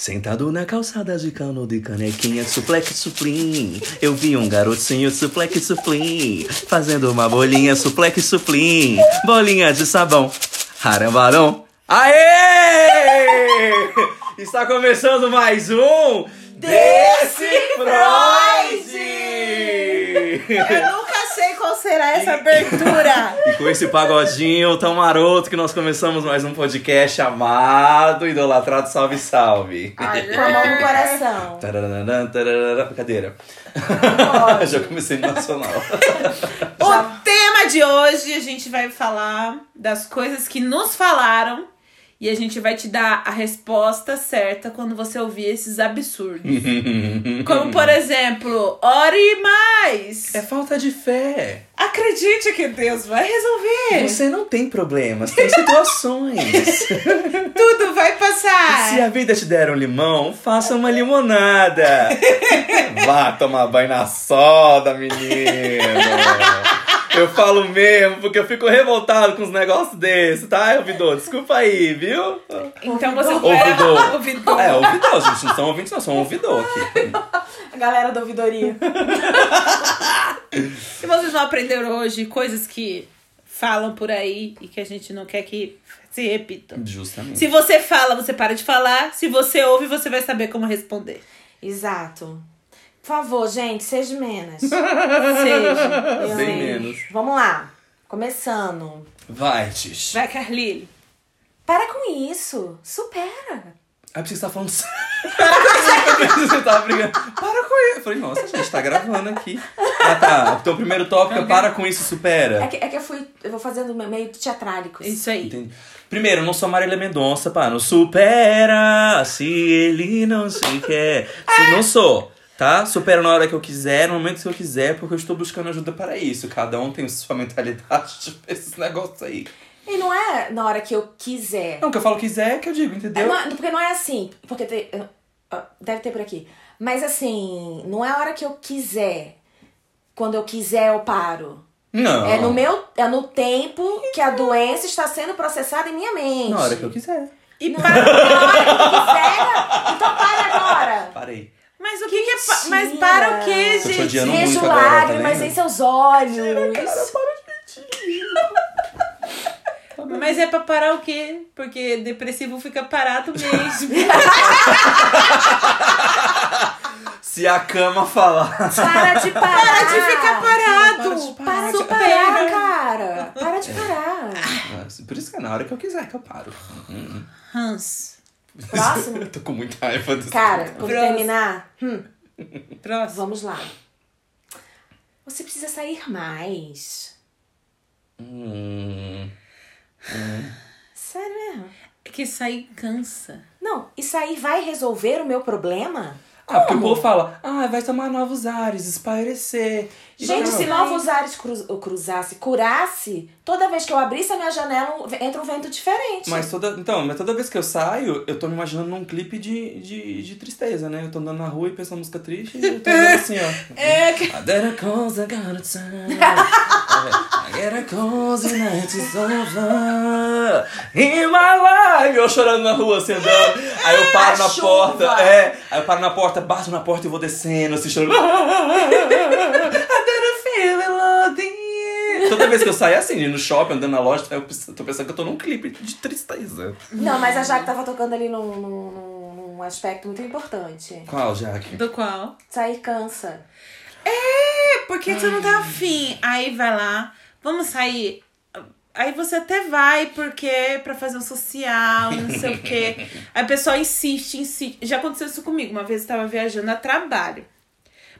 Sentado na calçada de cano de canequinha, suplex suplim. Eu vi um garotinho, suplex suplim. Fazendo uma bolinha, suplex suplim. Bolinha de sabão, harambarão. Aê! Está começando mais um Desse Freud! Eu nunca sei qual será essa abertura. E com esse pagodinho tão maroto que nós começamos mais um podcast amado, idolatrado, salve, salve. Com a mão no coração. Tarararã, tarararã. Brincadeira. Já comecei no nacional. O tema de hoje a gente vai falar das coisas que nos falaram e a gente vai te dar a resposta certa quando você ouvir esses absurdos. Como, por exemplo, ore mais. É falta de fé. Acredite que Deus vai resolver. Você não tem problemas, tem situações. Tudo vai passar. Se a vida te der um limão, faça uma limonada. Vá tomar banho na soda, menino. Eu falo mesmo, porque eu fico revoltado com os negócios desses, tá, ouvidor? Desculpa aí, viu? Então você Ouvidor. ouvidor. É, ouvidor, gente. Não são ouvintes, não. São ouvidor aqui. A galera da ouvidoria. E vocês vão aprender hoje coisas que falam por aí e que a gente não quer que se repitam. Justamente. Se você fala, você para de falar. Se você ouve, você vai saber como responder. Exato. Por favor, gente, seja menos. Seja. Bem menos. Vamos lá. Começando. Vai, Tish. Vai, Carlile. Para com isso. Supera. Aí você tá falando sério. você tava brigando. Para com isso. Eu falei, nossa, a gente tá gravando aqui. Ah, tá. O teu primeiro tópico é para com isso, supera. É que, é que eu fui. Eu vou fazendo meio teatrálicos. Isso aí. Entendi. Primeiro, eu não sou Marília Mendonça, pá. Não supera se ele não se quer. Se não sou, tá? Supera na hora que eu quiser, no momento que eu quiser, porque eu estou buscando ajuda para isso. Cada um tem sua mentalidade esses negócios aí. E não é na hora que eu quiser. Não, o que eu falo quiser é que eu digo, É, entendeu? não é- porque não é assim. Porque ah, deve ter por aqui. Mas assim, não é a hora que eu quiser. Quando eu quiser, eu paro. Não. É no meu. É no tempo que a doença está sendo processada em minha mente. Na hora que eu quiser. E Não, para... na hora que tu quiser, então para agora. Parei. Mas o que, que é. Mas para o que, Tô te gente? odiando Vejo muito agora, tá lágrimas vendo? em seus Mas é pra parar o quê? Porque depressivo fica parado mesmo. Se a cama falar. Para de parar. Para de ficar parado. Para de Supera. parar, cara. Para de parar. Por isso que é na hora que eu quiser que eu paro. Hans. Próximo. Eu tô com muita raiva desse Cara, quando Próximo. terminar, hum, Próximo. vamos lá. Você precisa sair mais. Hum. Sério mesmo? É que sair cansa. Não, isso aí vai resolver o meu problema? Ah, porque o povo fala, ah, vai tomar novos ares, espairecer. Gente, se novos ares cruz, cruzasse, curasse, toda vez que eu abrisse a minha janela, entra um vento diferente. Mas toda, então, mas toda vez que eu saio, eu tô me imaginando num clipe de, de, de tristeza, né? Eu tô andando na rua e pensando música triste e eu tô andando assim, ó. É que. I better cause I gotta turn. I get a cozy night is over. In my life. Eu chorando na rua, assim, andando. Aí eu paro A na chuva. porta. É. Aí eu paro na porta, bato na porta e vou descendo, assim, chorando. Toda vez que eu saio assim, no shopping, andando na loja, eu tô pensando que eu tô num clipe de tristeza. Não, mas a Jaque tava tocando ali num, num, num aspecto muito importante. Qual, Jaque? Do qual? Sair cansa. É, porque você não tá afim. Aí vai lá, vamos sair. Aí você até vai, porque pra fazer um social, não sei o quê. Aí o pessoal insiste, insiste. Já aconteceu isso comigo. Uma vez eu tava viajando a trabalho.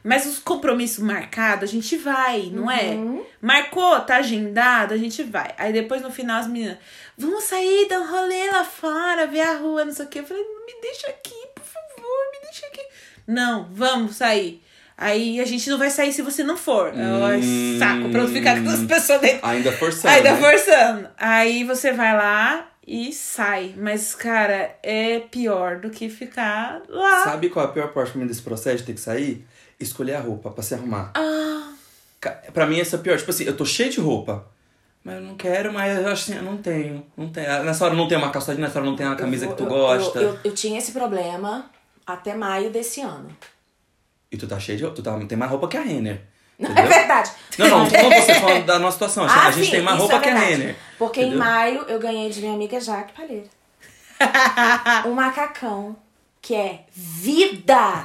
Mas os compromissos marcados, a gente vai, não é? Marcou, tá agendado, a gente vai. Aí depois no final as meninas, vamos sair, dar um rolê lá fora, ver a rua, não sei o quê. Eu falei, me deixa aqui, por favor, me deixa aqui. Não, vamos sair. Aí a gente não vai sair se você não for. Eu, ai, saco, pra eu ficar com as pessoas dentro. Ainda forçando. Tá né? forçando. Aí você vai lá e sai. Mas, cara, é pior do que ficar lá. Sabe qual é a pior parte pra mim desse processo de ter que sair? Escolher a roupa pra se arrumar. Ah, Pra mim, essa é a pior. Tipo assim, eu tô cheio de roupa. Mas eu não quero, mas eu acho assim, eu não tenho. Não tenho. Nessa hora não tem uma calça jeans, nessa hora não tem uma camisa Eu que tu eu- gosta. Eu, eu, eu tinha esse problema até maio desse ano. E tu tá cheio de. Tu tá, tem mais roupa que a Renner. Não é verdade. Não, não, falando você falando da nossa situação. Ah, a gente sim, tem mais roupa é que a. Renner. Porque em entendeu? maio eu ganhei de minha amiga Jaque Palheira. um macacão que é vida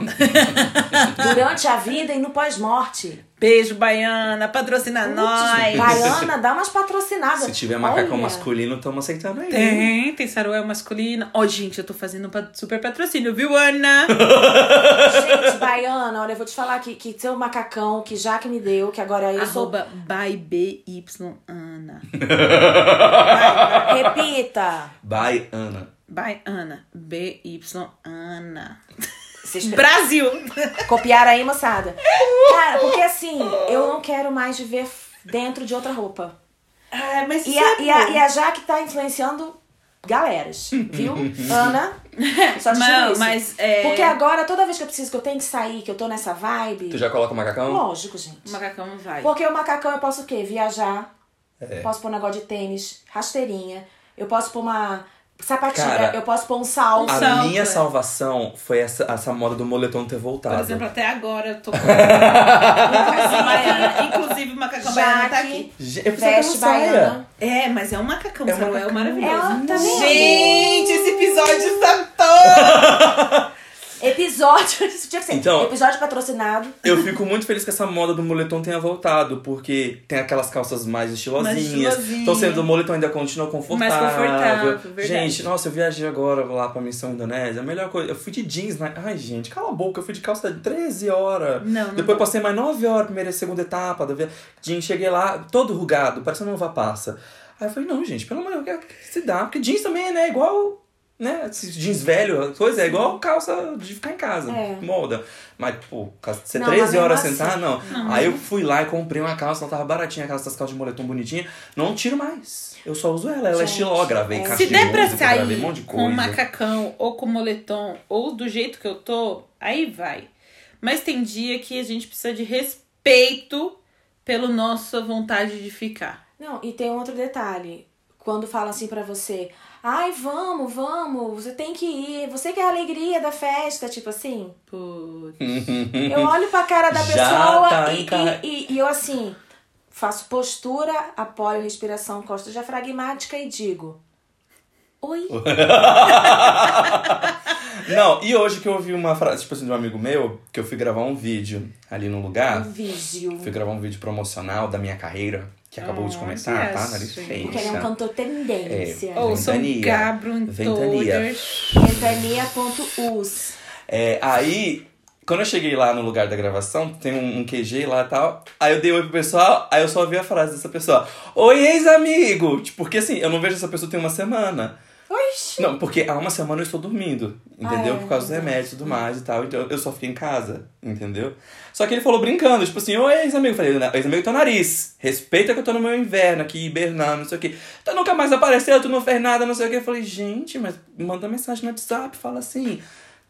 durante a vida e no pós-morte. Beijo, Baiana. Patrocina nós. Baiana, dá umas patrocinadas. Se tiver macacão Olha, masculino, tamo aceitando aí. Tem, tem saruel masculina. Ó, gente, eu tô fazendo um super patrocínio, viu, Ana? Gente, Baiana, olha, eu vou te falar que, que seu macacão, que Jaque me deu, que agora eu sou. Arroba by BY Ana. Repita. Bye, Ana. By Ana. BY Ana. Brasil! copiaram aí, moçada. Cara, porque assim, eu não quero mais viver dentro de outra roupa. Ah, mas E a, e a, e a Jaque tá influenciando galeras, viu? Ana, só te Não, isso. mas é. Porque agora, toda vez que eu preciso, que eu tenho que sair, que eu tô nessa vibe... Tu já coloca o macacão? Lógico, gente. O macacão vai. Porque o macacão eu posso o quê? Viajar, É. posso pôr um negócio de tênis, rasteirinha, eu posso pôr uma sapatilha, Cara, eu posso pôr um salto. A salto, minha é. salvação foi essa, essa moda do moletom ter Por voltado. exemplo, até agora eu tô com. macacão baiana. Inclusive, o macacão baiana tá aqui. Eu saia. baiana. É, mas é um macacão, É um macacão. maravilhoso. É também é Gente, esse episódio está todo. Episódio, isso tinha que ser. Então- Episódio patrocinado. Eu fico muito feliz que essa moda do moletom tenha voltado, porque tem aquelas calças mais estilosinhas. estilosinha. Então sendo o moletom ainda continua confortável. Mais confortável, verdade. Gente, nossa, eu viajei agora lá pra missão Indonésia. A melhor coisa, eu fui de jeans, né? Ai, gente, cala a boca, eu fui de calça de 13 horas. Não, não Depois passei mais 9 horas, primeira e segunda etapa da viagem. Jeans, cheguei lá, todo rugado, parecendo uma uva passa. Aí eu falei, não, gente, pelo amor de Deus, se dá. Porque jeans também, né, igual né? Jeans velho, coisa, é igual calça de ficar em casa, É. molda. Mas, pô, Não, 13 mas horas mesmo sentar, assim. não. Aí eu fui lá e comprei uma calça, ela tava baratinha, aquelas calças de moletom bonitinha. Não tiro mais. Eu só uso ela, ela é Gente, estiló, gravei é. Se de der pra gravei sair um monte de com coisa. macacão ou com moletom ou do jeito que eu tô, aí vai. Mas tem dia que a gente precisa de respeito pela nossa vontade de ficar. Não, e tem um outro detalhe. Quando falam assim pra você, ai, vamos, vamos, você tem que ir, você quer a alegria da festa, tipo assim. Putz. Eu olho pra cara da pessoa tá e, e, e- e eu assim, faço postura, apoio respiração costa diafragmática e digo. Oi. Não, e hoje que eu ouvi uma frase, tipo assim, de um amigo meu, que eu fui gravar um vídeo ali num lugar. Um vídeo. Fui gravar um vídeo promocional da minha carreira, que acabou de Ah, começar, tá? yes, Nariz sim. fecha. Porque ele é um cantor tendência. É. Ouçam Ventania. Gabro Ventania. Ventania.us. É, aí, quando eu cheguei lá no lugar da gravação, tem um, um QG lá e tal. Aí eu dei oi pro pessoal, aí eu só ouvi a frase dessa pessoa: Oi, ex-amigo! Tipo, porque assim, eu não vejo essa pessoa tem uma semana. Oxi. Não, porque há uma semana eu estou dormindo, entendeu? Ah, é, Por causa dos remédios e tudo mais e tal. Então eu só fiquei em casa, entendeu? Só que ele falou brincando, tipo assim, oi, ex-amigo. Falei, ex-amigo, teu nariz. Respeita que eu tô no meu inverno aqui, hibernando, não sei o quê. Tu nunca mais apareceu, tu não fez nada, não sei o quê. Eu falei, gente, mas manda mensagem no WhatsApp, fala assim.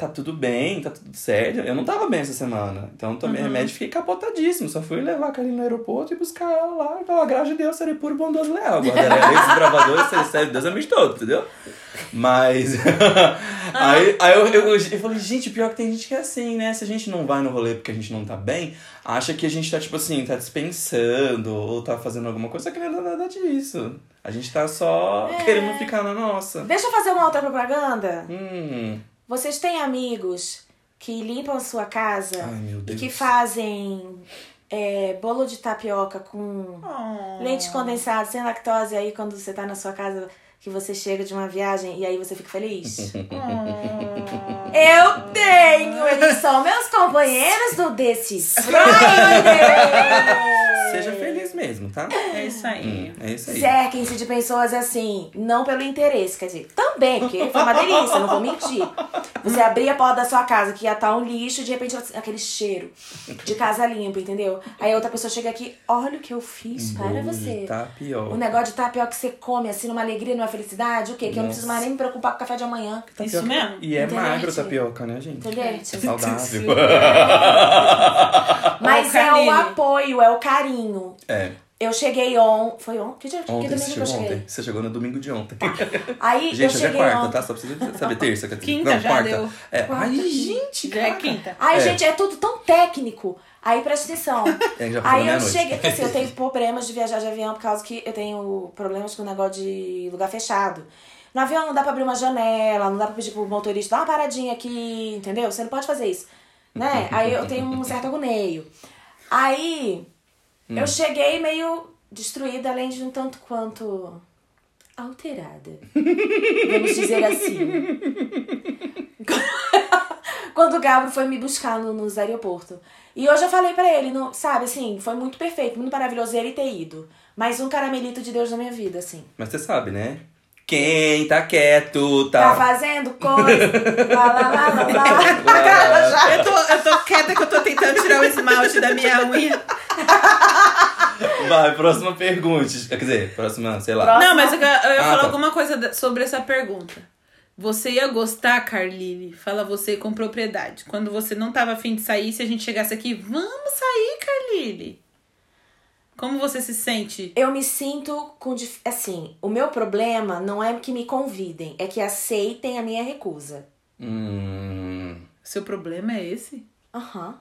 Tá tudo bem, tá tudo certo. Eu não tava bem essa semana. Então tomei remédio e fiquei capotadíssimo. Só fui levar a Karine no aeroporto e buscar ela lá. E falar, graças a Deus, serei puro, bondoso, leal. Guardarei a lei dos bravadores, serei sério, Deus amigos todos, entendeu? Mas. aí aí eu, eu, eu falei, gente, pior que tem gente que é assim, né? Se a gente não vai no rolê porque a gente não tá bem, acha que a gente tá, tipo assim, tá dispensando ou tá fazendo alguma coisa, que não é nada disso. A gente tá só querendo ficar na nossa. Deixa eu fazer uma outra propaganda. Hum. Vocês têm amigos que limpam a sua casa Ai, e que fazem é, bolo de tapioca com Oh. leite condensado, sem lactose, aí quando você tá na sua casa, que você chega de uma viagem e aí você fica feliz? Eu tenho! Eles são meus companheiros do This Friday! Seja feliz mesmo, tá? É isso aí. Hum, é isso aí. Cerquem-se de pessoas assim, não pelo interesse, quer dizer, também, porque foi uma delícia, não vou mentir. Você abrir a porta da sua casa, que ia estar um lixo, e de repente aquele cheiro de casa limpa, entendeu? Aí a outra pessoa chega aqui, olha o que eu fiz para você. tapioca. O negócio de tapioca que você come, assim, numa alegria, numa felicidade, o quê? Que eu não preciso mais nem me preocupar com o café de amanhã. Isso mesmo. E é Entendeu, magro tapioca, né, gente? Entendeu? É saudável. Mas é o apoio, é o carinho. é. Eu cheguei on. Foi on? Que dia? que Ontem, domingo você que eu cheguei? ontem. Você chegou no domingo de ontem. Aí Gente, eu hoje é cheguei quarta, ontem. tá? Só precisa saber terça. quer dizer. Quinta, Não, já quarta. deu. É. Quarta. Ai, gente, é cara. quinta. Ai, É. gente, é tudo tão técnico. Aí presta atenção. É, Aí eu cheguei, porque assim, eu tenho problemas de viajar de avião por causa que eu tenho problemas com o negócio de lugar fechado. No avião não dá pra abrir uma janela, não dá pra pedir pro motorista, dá uma paradinha aqui, entendeu? Você não pode fazer isso. Né? Aí eu tenho um certo agoneio. Aí Hum. eu cheguei meio destruída, além de um tanto quanto alterada. Vamos dizer assim. Quando o Gabro foi me buscar no, nos aeroportos. E hoje eu falei pra ele, não, sabe, assim, foi muito perfeito, muito maravilhoso ele ter ido. Mais um caramelito de Deus na minha vida, assim. Mas você sabe, né? Quem tá quieto Tá tá. fazendo coisa. lá, lá, lá, lá, lá. Eu tô, eu tô quieta que eu tô tentando tirar o esmalte da minha unha. Vai, próxima pergunta. Quer dizer, próxima, sei lá. Próxima. Não, mas eu, ia- eu ia Ah, falar tá. alguma coisa sobre essa pergunta. Você ia gostar, Carline? Fala você com propriedade. Quando você não tava afim de sair, se a gente chegasse aqui, vamos sair, Carline. Como você se sente? Eu me sinto com. dif- Assim, o meu problema não é que me convidem, é que aceitem a minha recusa. Hum. Seu problema é esse? Aham.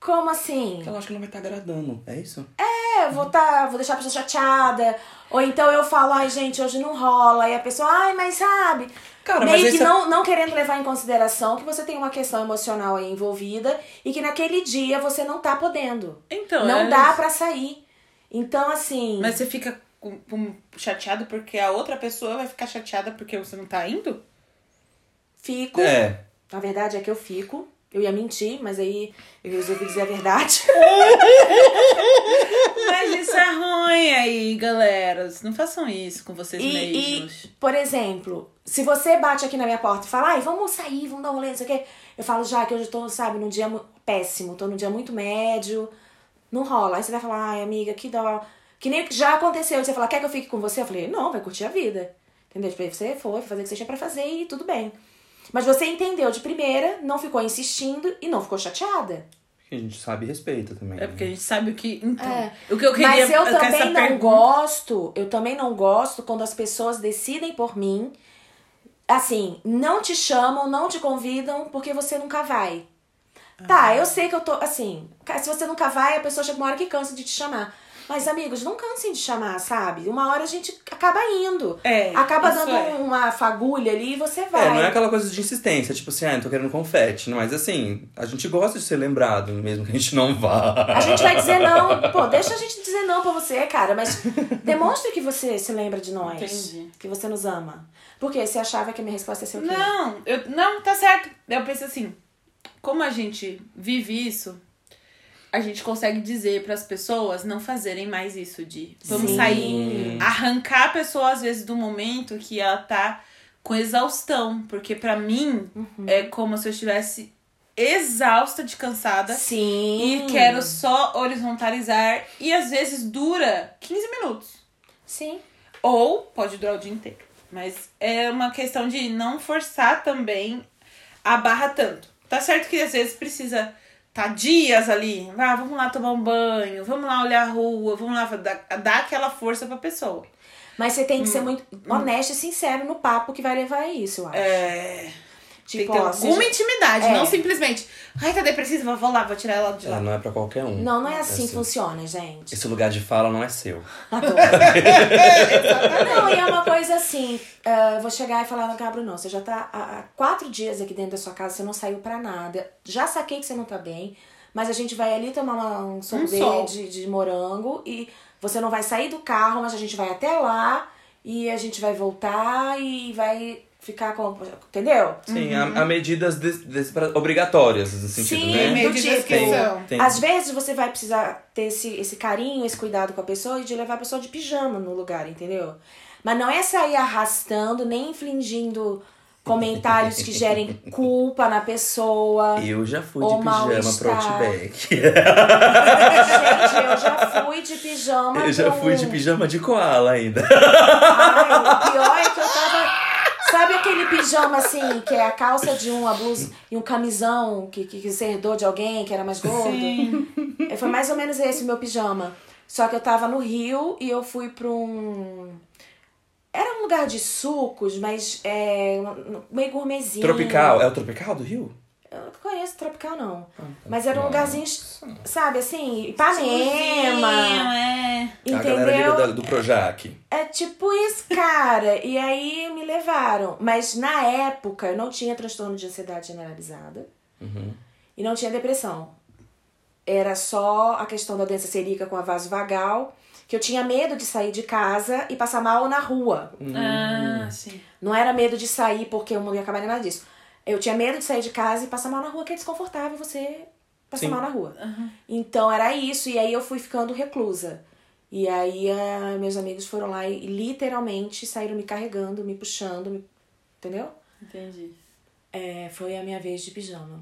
Como assim? Eu acho que não vai estar agradando. É isso? É, eu vou, tá, vou deixar a pessoa chateada. Ou então eu falo, ai, gente, hoje não rola. E a pessoa, ai, mas sabe? Cara, Meio mas que é- não, não querendo levar em consideração que você tem uma questão emocional aí envolvida e que naquele dia você não tá podendo. Então, não é dá isso. pra sair. Então, assim. Mas você fica com- com- chateado porque a outra pessoa vai ficar chateada porque você não tá indo? Fico. É. A verdade é que eu fico. Eu ia mentir, mas aí eu resolvi dizer a verdade. Mas isso é ruim aí, galera. Não façam isso com vocês E, mesmos. e, por exemplo, se você bate aqui na minha porta e fala, ai, vamos sair, vamos dar um rolê, não sei o quê. Eu falo, já que hoje eu tô, sabe, num dia péssimo, tô num dia muito médio. Não rola. Aí você vai falar, ai, amiga, que dó. Que nem já aconteceu. Você fala, quer que eu fique com você? Eu falei, não, vai curtir a vida. Entendeu? Tipo, você foi, foi fazer o que você tinha pra fazer e tudo bem. Mas você entendeu de primeira, não ficou insistindo e não ficou chateada. A gente sabe e respeita também. É porque a gente sabe o que. Então, É. o que eu queria Mas eu também não pergunta- gosto, eu também não gosto quando as pessoas decidem por mim, assim, não te chamam, não te convidam porque você nunca vai. Tá, eu sei que eu tô, assim, se você nunca vai, a pessoa chega uma hora que cansa de te chamar. Mas, amigos, não cansem de chamar, sabe? Uma hora a gente acaba indo. É, acaba dando é. uma fagulha ali e você vai. É, não é aquela coisa de insistência, tipo assim, ah, eu tô querendo confete. não, Mas assim, a gente gosta de ser lembrado, mesmo que a gente não vá. A gente vai dizer não. Pô, deixa a gente dizer não pra você, cara. Mas demonstre que você se lembra de nós. Entendi. Que você nos ama. Por quê? Você achava que a minha resposta ia ser o quê? Não, eu, não, tá certo. Eu penso assim, como a gente vive isso, a gente consegue dizer pras pessoas não fazerem mais isso de vamos Sim. sair, arrancar a pessoa às vezes do momento que ela tá com exaustão, porque pra mim Uhum. é como se eu estivesse exausta de cansada Sim. e quero só horizontalizar e às vezes dura 15 minutos. Sim. Ou pode durar o dia inteiro. Mas é uma questão de não forçar também a barra tanto. Tá certo que às vezes precisa tá dias ali. Ah, vamos lá tomar um banho, vamos lá olhar a rua, vamos lá dar, dar aquela força pra pessoa. Mas você tem que Hum. ser muito honesto e sincero no papo que vai levar a isso, eu acho. É. Tem Tipo, que ter ó, alguma seja- intimidade, É. não simplesmente. Ai, tá depressiva, vou lá, vou tirar ela de É, lá. não é pra qualquer um. Não, não é assim que Esse- funciona, gente. Esse lugar de fala não é seu. Adoro. não, e é uma coisa assim, ah, vou chegar e falar, não, Gabriel, não, você já tá há, há quatro dias aqui dentro da sua casa, você não saiu pra nada. Já saquei que você não tá bem, mas a gente vai ali tomar uma- um sol. sorvete de, de morango e você não vai sair do carro, mas a gente vai até lá e a gente vai voltar e vai ficar com... Entendeu? Sim, há, há medidas des- des- obrigatórias nesse sentido, Sim, né? Medidas que são. Tem- Às vezes você vai precisar ter esse, esse carinho, esse cuidado com a pessoa e de levar a pessoa de pijama no lugar, entendeu? Mas não é sair arrastando, nem infligindo comentários que gerem culpa na pessoa. Eu já fui O de pijama pro. Outback. Gente, eu já fui de pijama. Eu já pro- fui de pijama de koala ainda. Ai, o pior é que eu tava. Sabe aquele pijama assim, que é a calça de um, a blusa e um camisão que, que, que você herdou de alguém que era mais gordo? É, Foi mais ou menos esse o meu pijama. Só que eu tava no Rio e eu fui pra um. Era um lugar de sucos, mas é, meio gourmetzinho. Tropical. É o tropical do Rio? Eu não conheço tropical, não. tá. Mas era um lugarzinho, sabe, assim, Ipanema. É. A galera ali Entendeu? da- do Projac. É tipo isso, cara. e aí me levaram. Mas na época eu não tinha transtorno de ansiedade generalizada. E não tinha depressão. Era só a questão da doença celíaca com a vasovagal. Que eu tinha medo de sair de casa e passar mal na rua. Ah, sim. Não era medo de sair porque eu não ia acabar nem nada disso. Eu tinha medo de sair de casa e passar mal na rua, que é desconfortável você passar Sim. mal na rua. Então era isso, e aí eu fui ficando reclusa. E aí ah, meus amigos foram lá e literalmente saíram me carregando, me puxando, me... entendeu? Entendi. É, foi a minha vez de pijama.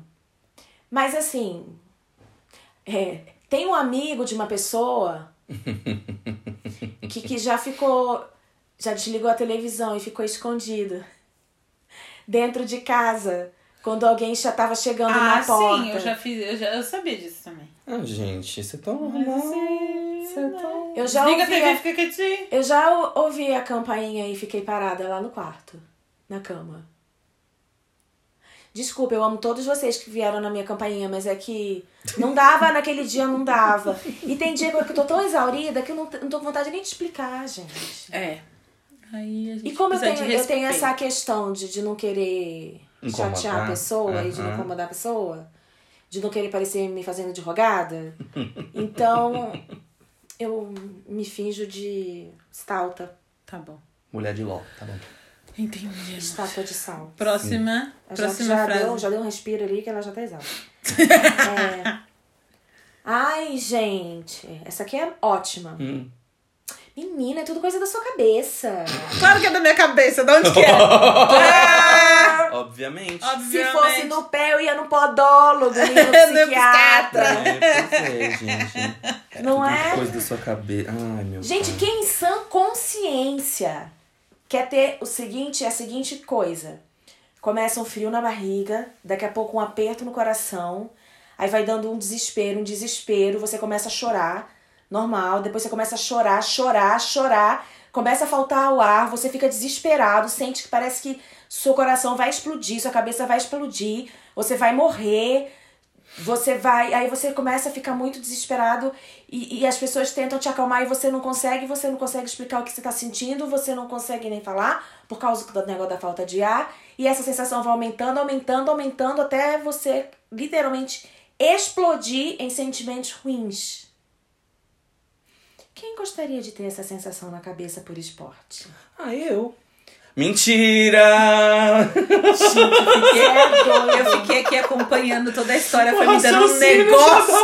Mas assim, é, tem um amigo de uma pessoa que, que já ficou. Já desligou a televisão e ficou escondido dentro de casa quando alguém já tava chegando Ah, na porta. sim, eu já fiz, eu, já, eu sabia disso também. Ah, gente, você tá normal. Você tá... Eu já Liga a ouvi TV a- e fica quietinho. Eu já ou- ouvi a campainha e fiquei parada lá no quarto, na cama. Desculpa, eu amo todos vocês que vieram na minha campainha, mas é que não dava naquele dia, não dava. E tem dia que eu tô tão exaurida que eu não, não tô com vontade nem de explicar, gente. É. Aí a gente E como eu tenho, eu tenho essa questão de, de não querer Incomodar. chatear a pessoa e de não incomodar a pessoa, de não querer parecer me fazendo de rogada, então eu me finjo de stauta, Tá bom. Mulher de LOL, tá bom. Entendi. estátua de sal. Próxima, Já, próxima já frase. deu, já deu um respiro ali que ela já tá exausta. É. Ai, gente, essa aqui é ótima. Hum. Menina, é tudo coisa da sua cabeça. Claro que é da minha cabeça, de onde que é? Ah, Obviamente. Se fosse no pé, eu ia no podólogo, ia no No psiquiatra. É, pois é, gente. Não Tudo é? Coisa da sua cabeça. Ai, meu Gente, pai. quem em sã consciência quer ter o seguinte, a seguinte coisa. Começa um frio na barriga, daqui a pouco um aperto no coração, aí vai dando um desespero, um desespero, você começa a chorar, normal, depois você começa a chorar, chorar, chorar, começa a faltar o ar, você fica desesperado, sente que parece que seu coração vai explodir, sua cabeça vai explodir, você vai morrer, você vai. Aí você começa a ficar muito desesperado e, e as pessoas tentam te acalmar e você não consegue, você não consegue explicar o que você tá sentindo, você não consegue nem falar por causa do negócio da falta de ar. E essa sensação vai aumentando, aumentando, aumentando até você literalmente explodir em sentimentos ruins. Quem gostaria de ter essa sensação na cabeça por esporte? Ah, eu. Mentira! É doido. Eu fiquei aqui acompanhando toda a história, foi me dando um negócio.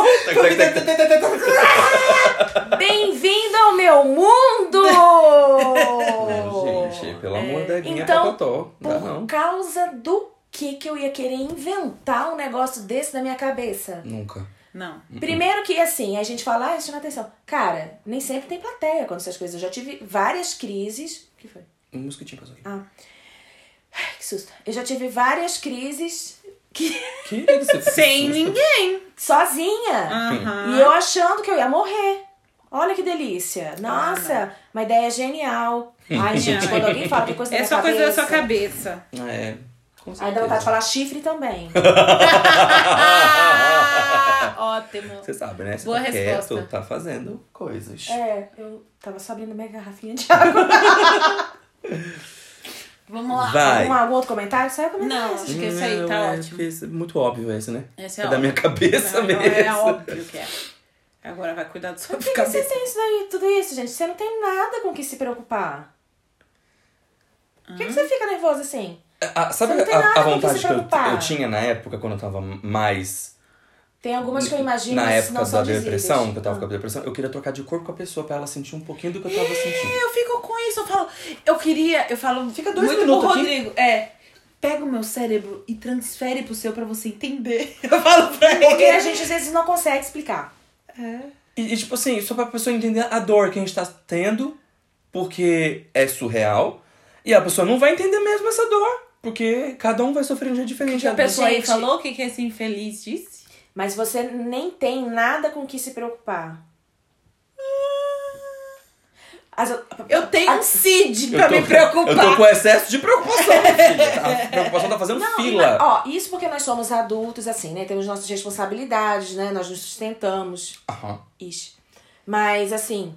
Bem-vindo ao meu mundo! Não, gente, pelo amor da guinha Então, Por não. causa do que que eu ia querer inventar um negócio desse na minha cabeça? Nunca. Não. Primeiro que, assim, a gente fala, ah, chama atenção. Cara, nem sempre tem plateia quando essas coisas. Eu já tive várias crises... O que foi? Um mosquitinho passou aqui. Ah. Ai, que susto. Eu já tive várias crises que... Que isso? Sem ninguém. sozinha. Aham. E eu achando que eu ia morrer. Olha que delícia. Nossa, uma ideia genial. Ai, gente, quando alguém fala que coisa da É só coisa da sua cabeça, cabeça. É. Com Aí dá vontade de falar chifre também. Ótimo. Você sabe, né? Você Boa tá resposta. quieto, tá fazendo coisas. É, eu tava só abrindo minha garrafinha de água. Vamos lá. Vai. Algum, algum outro comentário? Saiu comentário. Não, acho que esse aí tá é, ótimo. esse é muito óbvio esse, né? Esse é, É da minha cabeça Não, mesmo. É óbvio que é. Agora vai cuidar da sua Por que, que você tem isso daí, tudo isso, gente? Você não tem nada com o que se preocupar. Por que, que você fica nervoso assim? Ah, sabe a, nada a que vontade se que eu, eu tinha na época, quando eu tava mais. Tem algumas que eu imagino, na época não são da depressão, que eu tava Ah. com a depressão, eu queria trocar de corpo com a pessoa pra ela sentir um pouquinho do que eu tava sentindo. Eu fico com isso, eu falo. Eu queria, eu falo. Fica dois muito minutos aqui. Rodrigo. É. Pega o meu cérebro e transfere pro seu pra você entender. Eu falo pra ele. Porque a gente às vezes não consegue explicar. E, e, tipo assim, só pra pessoa entender a dor que a gente tá tendo, porque é surreal, e a pessoa não vai entender mesmo essa dor, porque cada um vai sofrer de um jeito diferente. A pessoa aí falou o que, que esse infeliz disse? Mas você nem tem nada com que se preocupar. As- Eu tenho a- um CID pra tô- me preocupar. Eu tô com excesso de preocupação. A preocupação tá fazendo Não, fila. Ó, isso porque nós somos adultos, assim, né? Temos nossas responsabilidades, né? Nós nos sustentamos. Aham. Ixi. Mas, assim.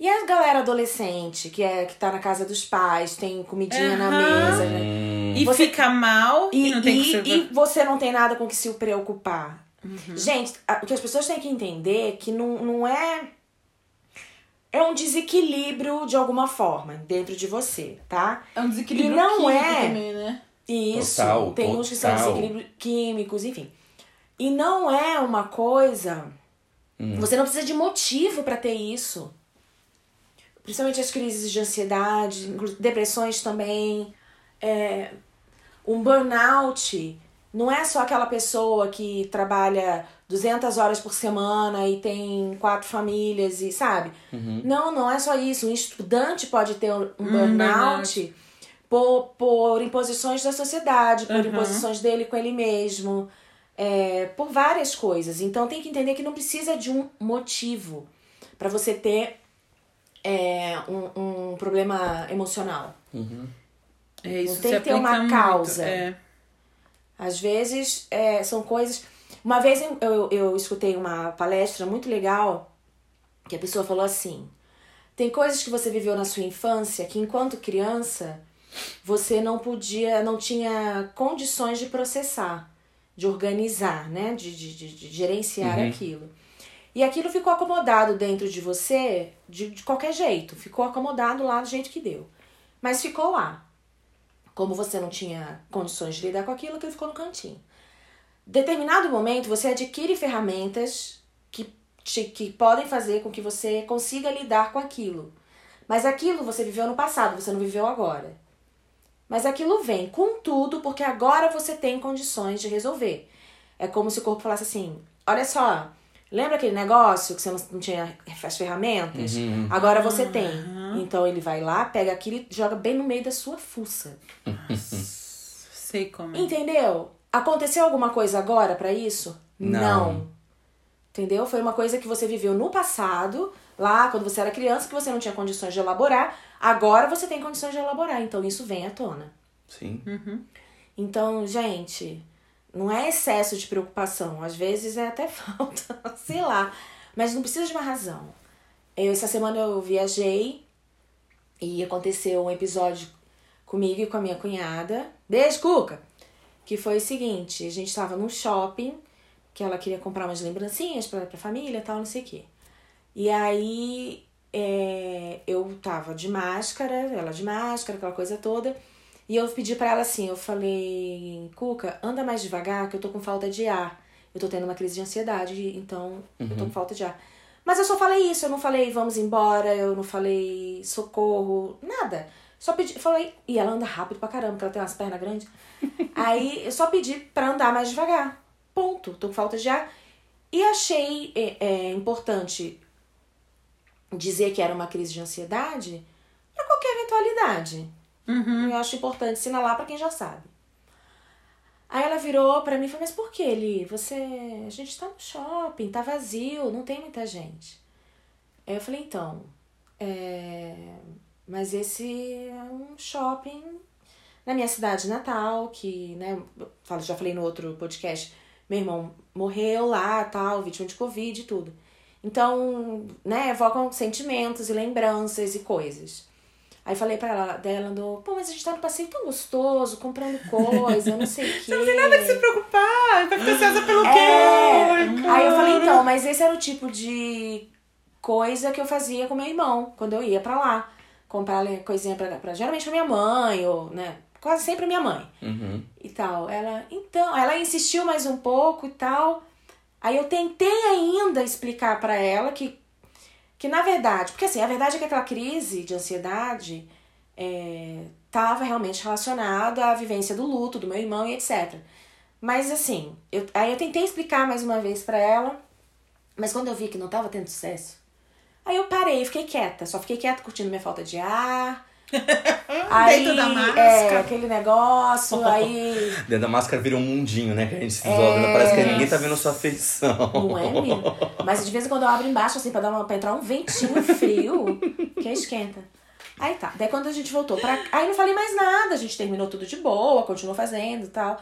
E a galera adolescente, que é que tá na casa dos pais, tem comidinha na Aham. mesa, né? E Você- fica mal e, E, não tem e- que ser. e você não tem nada com que se preocupar. Uhum. Gente, o que as pessoas têm que entender é que não, não é. É um desequilíbrio de alguma forma dentro de você, tá? É um desequilíbrio E não químico é- também, né? Isso. Total, tem uns que são total. desequilíbrios químicos, enfim. E não é uma coisa. Hum. Você não precisa de motivo pra ter isso. Principalmente as crises de ansiedade, depressões também. É, um burnout não é só aquela pessoa que trabalha 200 horas por semana e tem quatro famílias e sabe? Não, não é só isso. Um estudante pode ter um um burnout por, por imposições da sociedade, por Uhum. imposições dele com ele mesmo, é, por várias coisas. Então tem que entender que não precisa de um motivo pra você ter é, um, um problema emocional. É, isso Não tem que ter uma muito, causa. É. Às vezes é, são coisas. Uma vez eu, eu, eu escutei uma palestra muito legal que a pessoa falou assim: tem coisas que você viveu na sua infância que enquanto criança você não podia, não tinha condições de processar, de organizar, né? De, de, de, de gerenciar Uhum. aquilo. E aquilo ficou acomodado dentro de você de, de qualquer jeito. Ficou acomodado lá do jeito que deu. Mas ficou lá. Como você não tinha condições de lidar com aquilo, aquilo ficou no cantinho. Determinado momento, você adquire ferramentas que, te, que podem fazer com que você consiga lidar com aquilo. Mas aquilo você viveu no passado, você não viveu agora. Mas aquilo vem com tudo, porque agora você tem condições de resolver. É como se o corpo falasse assim: olha só, lembra aquele negócio que você não, não tinha as ferramentas? Agora você tem. Então ele vai lá, pega aquilo e joga bem no meio da sua fuça. Sei como é. Entendeu? Aconteceu alguma coisa agora pra isso? Não. Entendeu? Foi uma coisa que você viveu no passado, lá quando você era criança, que você não tinha condições de elaborar. Agora você tem condições de elaborar, então isso vem à tona. Sim. Então, gente, não é excesso de preocupação. Às vezes é até falta, sei lá. Mas não precisa de uma razão. Eu, essa semana eu viajei e aconteceu um episódio comigo e com a minha cunhada. Beijo, Cuca! Que foi o seguinte: a gente tava num shopping, que ela queria comprar umas lembrancinhas pra, pra família tal, não sei o quê. E aí é, eu tava de máscara, ela de máscara, aquela coisa toda. E eu pedi pra ela assim, eu falei, Cuca, anda mais devagar que eu tô com falta de ar. Eu tô tendo uma crise de ansiedade, então eu tô com falta de ar. Mas eu só falei isso, eu não falei vamos embora, eu não falei socorro, nada. Só pedi, falei, e ela anda rápido pra caramba, porque ela tem umas pernas grandes. Aí eu só pedi pra andar mais devagar. Ponto. Tô com falta de ar. E achei é, é, importante dizer que era uma crise de ansiedade pra qualquer eventualidade. Eu acho importante assinalar pra quem já sabe. Aí ela virou pra mim e falou: Mas por que, Li? Você. A gente tá no shopping, tá vazio, não tem muita gente. Aí eu falei: Então, é... mas esse é um shopping na minha cidade natal, que, né, eu já falei no outro podcast, meu irmão morreu lá, tal, vítima de Covid e tudo. Então, né, evocam sentimentos e lembranças e coisas. Aí falei pra ela, dela, andou, pô, mas a gente tá num passeio tão gostoso, comprando coisa, não sei o quê. Não tem nada que se preocupar, ficar ansiosa pelo quê? É. Ai, Aí eu falei, então, mas esse era o tipo de coisa que eu fazia com meu irmão, quando eu ia pra lá. Comprar coisinha pra, pra geralmente pra minha mãe, ou, né, quase sempre minha mãe. Uhum. E tal. Ela, então, ela insistiu mais um pouco e tal. Aí eu tentei ainda explicar pra ela que, que na verdade, porque assim, a verdade é que aquela crise de ansiedade estava realmente relacionada à vivência do luto do meu irmão e etc. Mas assim, eu, aí eu tentei explicar mais uma vez pra ela, mas quando eu vi que não tava tendo sucesso, aí eu parei, fiquei quieta, só fiquei quieta curtindo minha falta de ar, Aí, Dentro da É, máscara. aquele negócio, aí. Dentro da máscara vira um mundinho, né? Que a gente se isola. né? Parece que ninguém tá vendo a sua feição. Não é, menino? Mas de vez em quando eu abro embaixo, assim, pra, dar uma, pra entrar um ventinho frio, que esquenta. Aí tá. Daí quando a gente voltou pra. Aí não falei mais nada, a gente terminou tudo de boa, continuou fazendo e tal.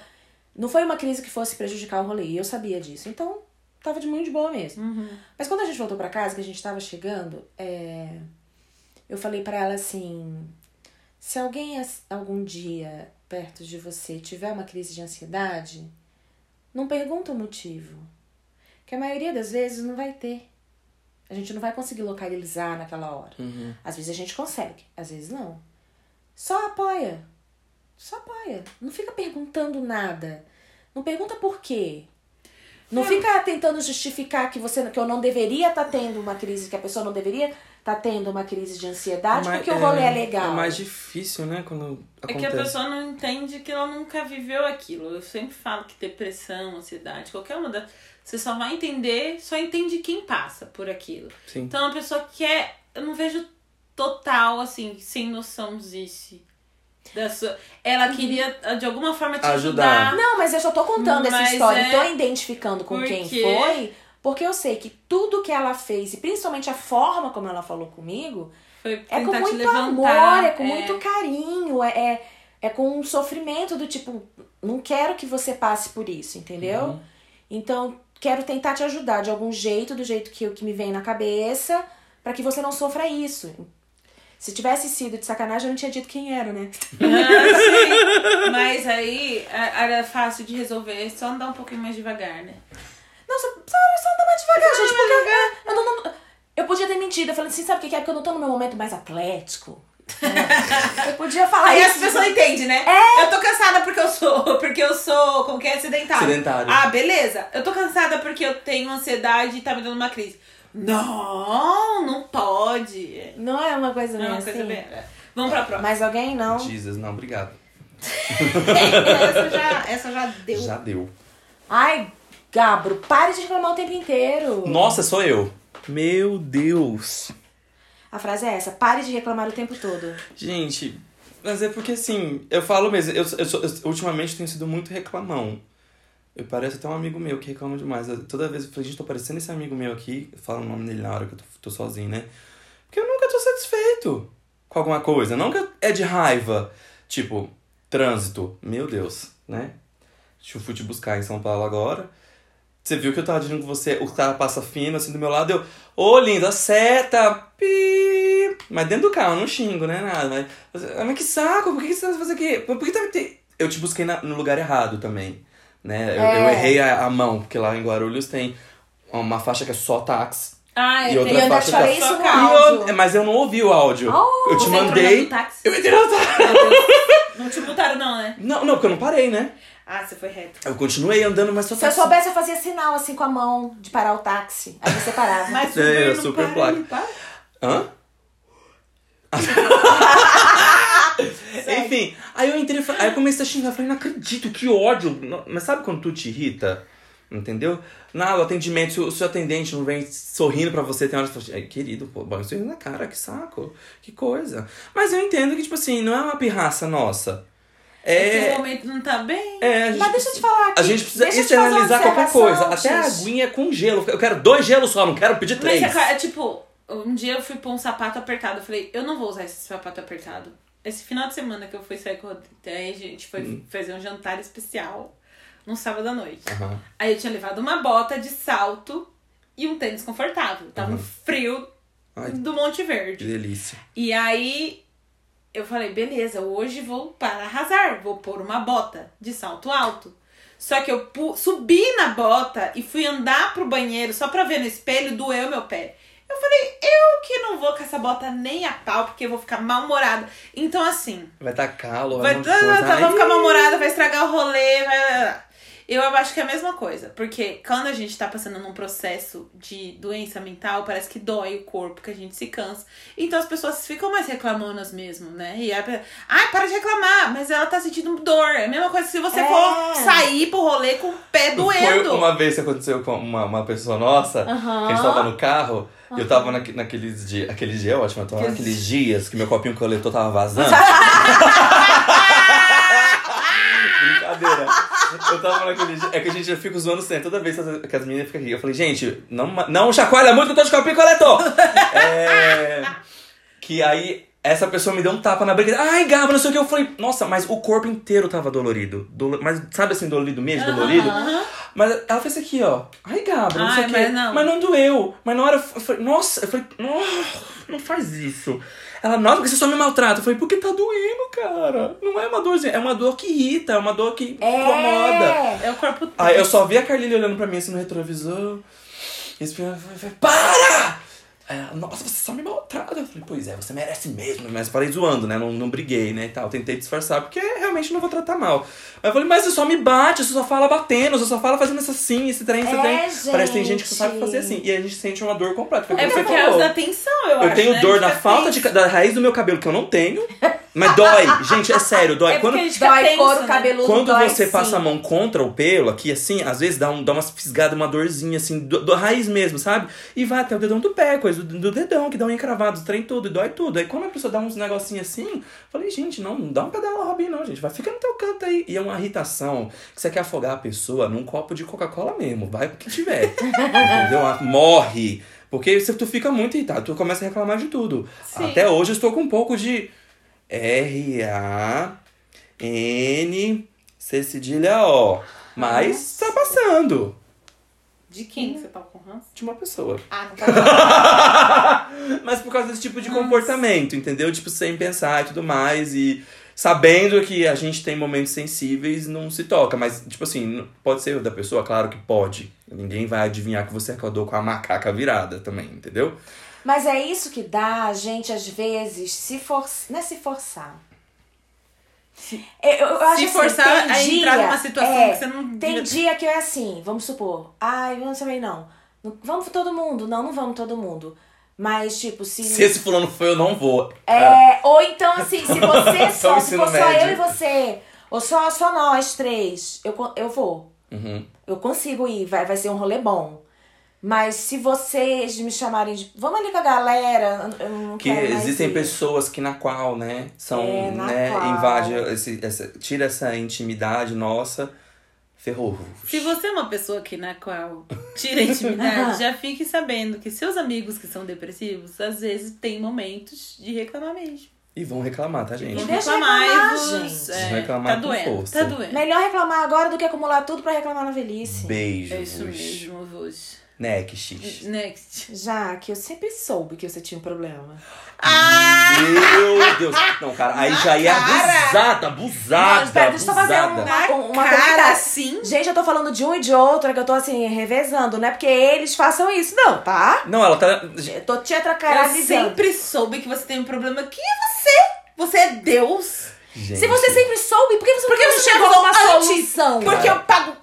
Não foi uma crise que fosse prejudicar o rolê, e eu sabia disso. Então, tava de muito de boa mesmo. Mas quando a gente voltou pra casa, que a gente tava chegando, é... eu falei pra ela assim: se alguém algum dia perto de você tiver uma crise de ansiedade, não pergunta o motivo. Que a maioria das vezes não vai ter. A gente não vai conseguir localizar naquela hora. Uhum. Às vezes a gente consegue, às vezes não. Só apoia. Só apoia. Não fica perguntando nada. Não pergunta por quê. Não fica tentando justificar que você que eu não deveria estar tendo uma crise, que a pessoa não deveria estar tendo uma crise de ansiedade Mas porque o rolê é, legal. É mais difícil, né? Quando É acontece. que a pessoa não entende que ela nunca viveu aquilo. Eu sempre falo que depressão, ansiedade, qualquer uma das. Você só vai entender, só entende quem passa por aquilo. Sim. Então a pessoa que é. Eu não vejo total, assim, sem noção disso. Da sua... Ela queria, de alguma forma, te Ajudar. ajudar. Não, mas eu só tô contando essa Mas história, é- tô identificando com quem Porque- foi, porque eu sei que tudo que ela fez, e principalmente a forma como ela falou comigo, Foi é com muito levantar. amor, é com é. muito carinho, é, é, é com um sofrimento do tipo, não quero que você passe por isso, entendeu? Uhum. Então, quero tentar te ajudar de algum jeito, do jeito que, que me vem na cabeça, pra que você não sofra isso. Se tivesse sido de sacanagem, eu não tinha dito quem era, né? Ah, sim. Mas aí era fácil de resolver, só andar um pouquinho mais devagar, né? Não, só, só, andar mais devagar, gente, porque eu, eu, não, não- eu podia ter mentido. Eu falei assim, sabe o que é? Porque eu não tô no meu momento mais atlético. eu podia falar Aí isso. as pessoas entendem, né? É. Eu tô cansada porque eu sou. Porque eu sou. Como que é? Sedentário. Sedentário. Ah, beleza. Eu tô cansada porque eu tenho ansiedade e tá me dando uma crise. Não, não pode. Não é uma coisa Não, bem uma assim. coisa bem. Vamos pra próxima. Mas alguém não. Jesus, não, obrigado. essa, já, essa já deu. Já deu. Ai, Gabro, pare de reclamar o tempo inteiro. Nossa, sou eu. Meu Deus. A frase é essa, pare de reclamar o tempo todo. Gente, mas é porque assim, eu falo mesmo, eu, eu, sou- eu ultimamente tenho sido muito reclamão. Eu pareço até um amigo meu que reclama demais. Eu- toda vez eu falo, gente, tô parecendo esse amigo meu aqui, eu falo o nome dele na hora que eu tô, tô sozinho, né? Porque eu nunca tô satisfeito com alguma coisa. Nunca é de raiva. Tipo, trânsito. Meu Deus, né? Eu fui te buscar em São Paulo agora. Você viu que eu tava dirigindo com você, o cara passa fino assim do meu lado, eu, ô linda, seta, pi. Mas dentro do carro, eu não xingo, né? Nada. Mas, mas que saco, por que que você tá fazendo aqui? Por que tá. Eu te busquei na- no lugar errado também. Né? Eu, É. eu errei a, a mão, porque lá em Guarulhos tem uma faixa que é só táxi. Ah, E eu outra eu faixa isso no Só áudio. eu- mas eu não ouvi o áudio. Oh, eu te Você entrou mandei. no táxi? Eu entrei no táxi. Não te multaram, não, né? Não, não, porque eu não parei, né? Ah, você foi reto. Eu continuei andando, mas só Se eu soubesse, eu fazia sinal assim com a mão de parar o táxi. Aí você parava. Mas É, não super para, placa. para. Hã? Enfim, aí eu entrei, e aí eu comecei a xingar, falei, não acredito, que ódio. Mas sabe quando tu te irrita? Entendeu? Na, o atendimento, se o seu atendente não vem sorrindo pra você, tem horas que você fala, "Ai, querido, pô, bom, sorrindo na cara, que saco, que coisa. Mas eu entendo que, tipo assim, não é uma pirraça nossa. É que É. o momento não tá bem. É, gente, Mas deixa eu te falar aqui. a gente precisa externalizar qualquer coisa. Até a aguinha com gelo. Eu quero dois gelos só, não quero pedir Mas três. é, ca- é tipo, um dia eu fui pôr um sapato apertado. Eu falei, eu não vou usar esse sapato apertado. Esse final de semana que eu fui sair com o Rodrigo, aí a gente foi Hum. fazer um jantar especial no sábado à noite. Aham. Aí eu tinha levado uma bota de salto e um tênis confortável. Tava no frio Ai, do Monte que Verde. delícia. E aí eu falei, beleza, hoje vou para arrasar, vou pôr uma bota de salto alto. Só que eu subi na bota e fui andar pro banheiro só pra ver no espelho, doeu meu pé. Eu falei, eu que não vou com essa bota nem a pau, porque eu vou ficar mal-humorada. Então, assim, Vai dar calo, vai, vai, tá, Ai, vou ficar mal-humorada, vai estragar o rolê, vai... Eu acho que é a mesma coisa, porque quando a gente tá passando num processo de doença mental, parece que dói o corpo, que a gente se cansa. Então as pessoas ficam mais reclamonas mesmo, né? E aí, ai, para de reclamar, mas ela tá sentindo dor. É a mesma coisa se você É. for sair pro rolê com o pé doendo. Foi uma vez que aconteceu com uma, uma pessoa nossa, que a gente tava no carro, Eu tava naque, naqueles dias. Aquele dia é ótimo, eu tava naqueles dias que meu copinho coletor tava vazando. Brincadeira. Eu tava naquele dia. É que a gente já fica zoando sempre. Toda vez que as meninas ficam aqui. Eu falei, gente, não, não chacoalha muito que eu tô de copinho coletor. É. Que aí essa pessoa me deu um tapa na briga. Ai, Gabo, não sei o que. Eu falei, nossa, mas o corpo inteiro tava dolorido. Dolo- Mas sabe assim, dolorido mesmo, dolorido? Mas ela fez aqui, ó. Ai, Gabo, não sei Ai, o que. mas não. Mas não doeu. Mas na hora eu falei, nossa, eu falei, não, não faz isso. Ela, nossa, porque você só me maltrata. Eu falei, porque tá doendo, cara. Não é uma dorzinha, é uma dor que irrita, é uma dor que incomoda. É. É o corpo todo. Aí eu só vi a Carlinha olhando pra mim assim no retrovisor. Respirando, eu falei, para! Ela, nossa, você só me maltrata. Eu falei, pois é, você merece mesmo. Mas parei zoando, né? Não, não briguei, né? E tal. Tentei disfarçar, porque realmente não vou tratar mal. Mas eu falei, mas você só me bate, você só fala batendo, você só fala fazendo isso assim, esse trem, esse É, trem. Parece que tem gente que gente. só sabe fazer assim. E a gente sente uma dor completa. Foi É porque é da atenção, eu, Eu acho. tenho né? dor na falta de, da raiz do meu cabelo, que eu não tenho. Mas dói. Gente, é sério, dói. É Quando, Dói tenso, couro né? cabeludo, quando dói você sim. passa a mão contra o pelo, aqui assim, às vezes dá, um, dá umas fisgadas, uma dorzinha, assim, do, do raiz mesmo, sabe? E vai até o dedão do pé, coisa do, do dedão, que dá um encravado, trem tudo, e dói tudo. Aí quando a pessoa dá uns negocinhos assim, eu falei, gente, não, não dá um pedala Robin, não, gente. Vai ficar no teu canto aí. E é uma irritação que você quer afogar a pessoa num copo de Coca-Cola mesmo. Vai o que tiver. entendeu? Morre. Porque se tu fica muito irritado, tu começa a reclamar de tudo. Sim. Até hoje eu estou com um pouco de R-A. N, C cedilha O. Mas tá passando De quem que você tá com ranço? de uma pessoa. Ah, não pode Mas por causa desse tipo de comportamento, entendeu? Tipo, sem pensar e tudo mais. E sabendo que a gente tem momentos sensíveis, não se toca. Mas, tipo assim, pode ser da pessoa? Claro que pode. Ninguém vai adivinhar que você acordou com a macaca virada também, entendeu? Mas é isso que dá a gente, às vezes, se forçar. Não é se forçar. Eu, eu, eu acho Se assim, forçar tem a dia, entrar numa situação é, que você não Tem dia que é assim, vamos supor. Ai, vamos também não. Não- Vamos todo mundo. Não, não vamos todo mundo. Mas, tipo, se. Se esse fulano foi, eu não vou. É, ou então, assim, se você só, Só se for só eu e você, ou só, só nós três, eu, eu vou. Uhum. Eu consigo ir, vai, vai ser um rolê bom. Mas se vocês me chamarem de. Vamos ali com a galera. Eu não Que existem ir." pessoas que na qual, né, são, É, na né, qual. invade esse, essa, tira essa intimidade nossa, ferrou. Se você é uma pessoa que na qual tira a intimidade, já fique sabendo que seus amigos que são depressivos, às vezes têm momentos de reclamar mesmo. E vão reclamar, tá, gente? Vão reclamar, reclamar, gente. é, Vão reclamar tá com doendo, força. tá doendo. Melhor reclamar agora do que acumular tudo pra reclamar na velhice. Beijo. É isso mesmo, vos. Next. Next. Já que eu sempre soube que você tinha um problema. Meu Deus. Não, cara, aí já é abusada, abusada, Não, espera, deixa eu só fazer abusada. uma, um- uma cara comentário. assim. Gente, eu tô falando de um e de outro, é que eu tô assim, revezando. Não é porque eles façam isso, não, tá? Não, ela tá... Eu tô te Eu atracaralizando. sempre soube que você tem um problema. Quem é você? Você é Deus. Gente. Se você sempre soube, por que você Por que não você chegou a uma antes? solução? Porque eu pago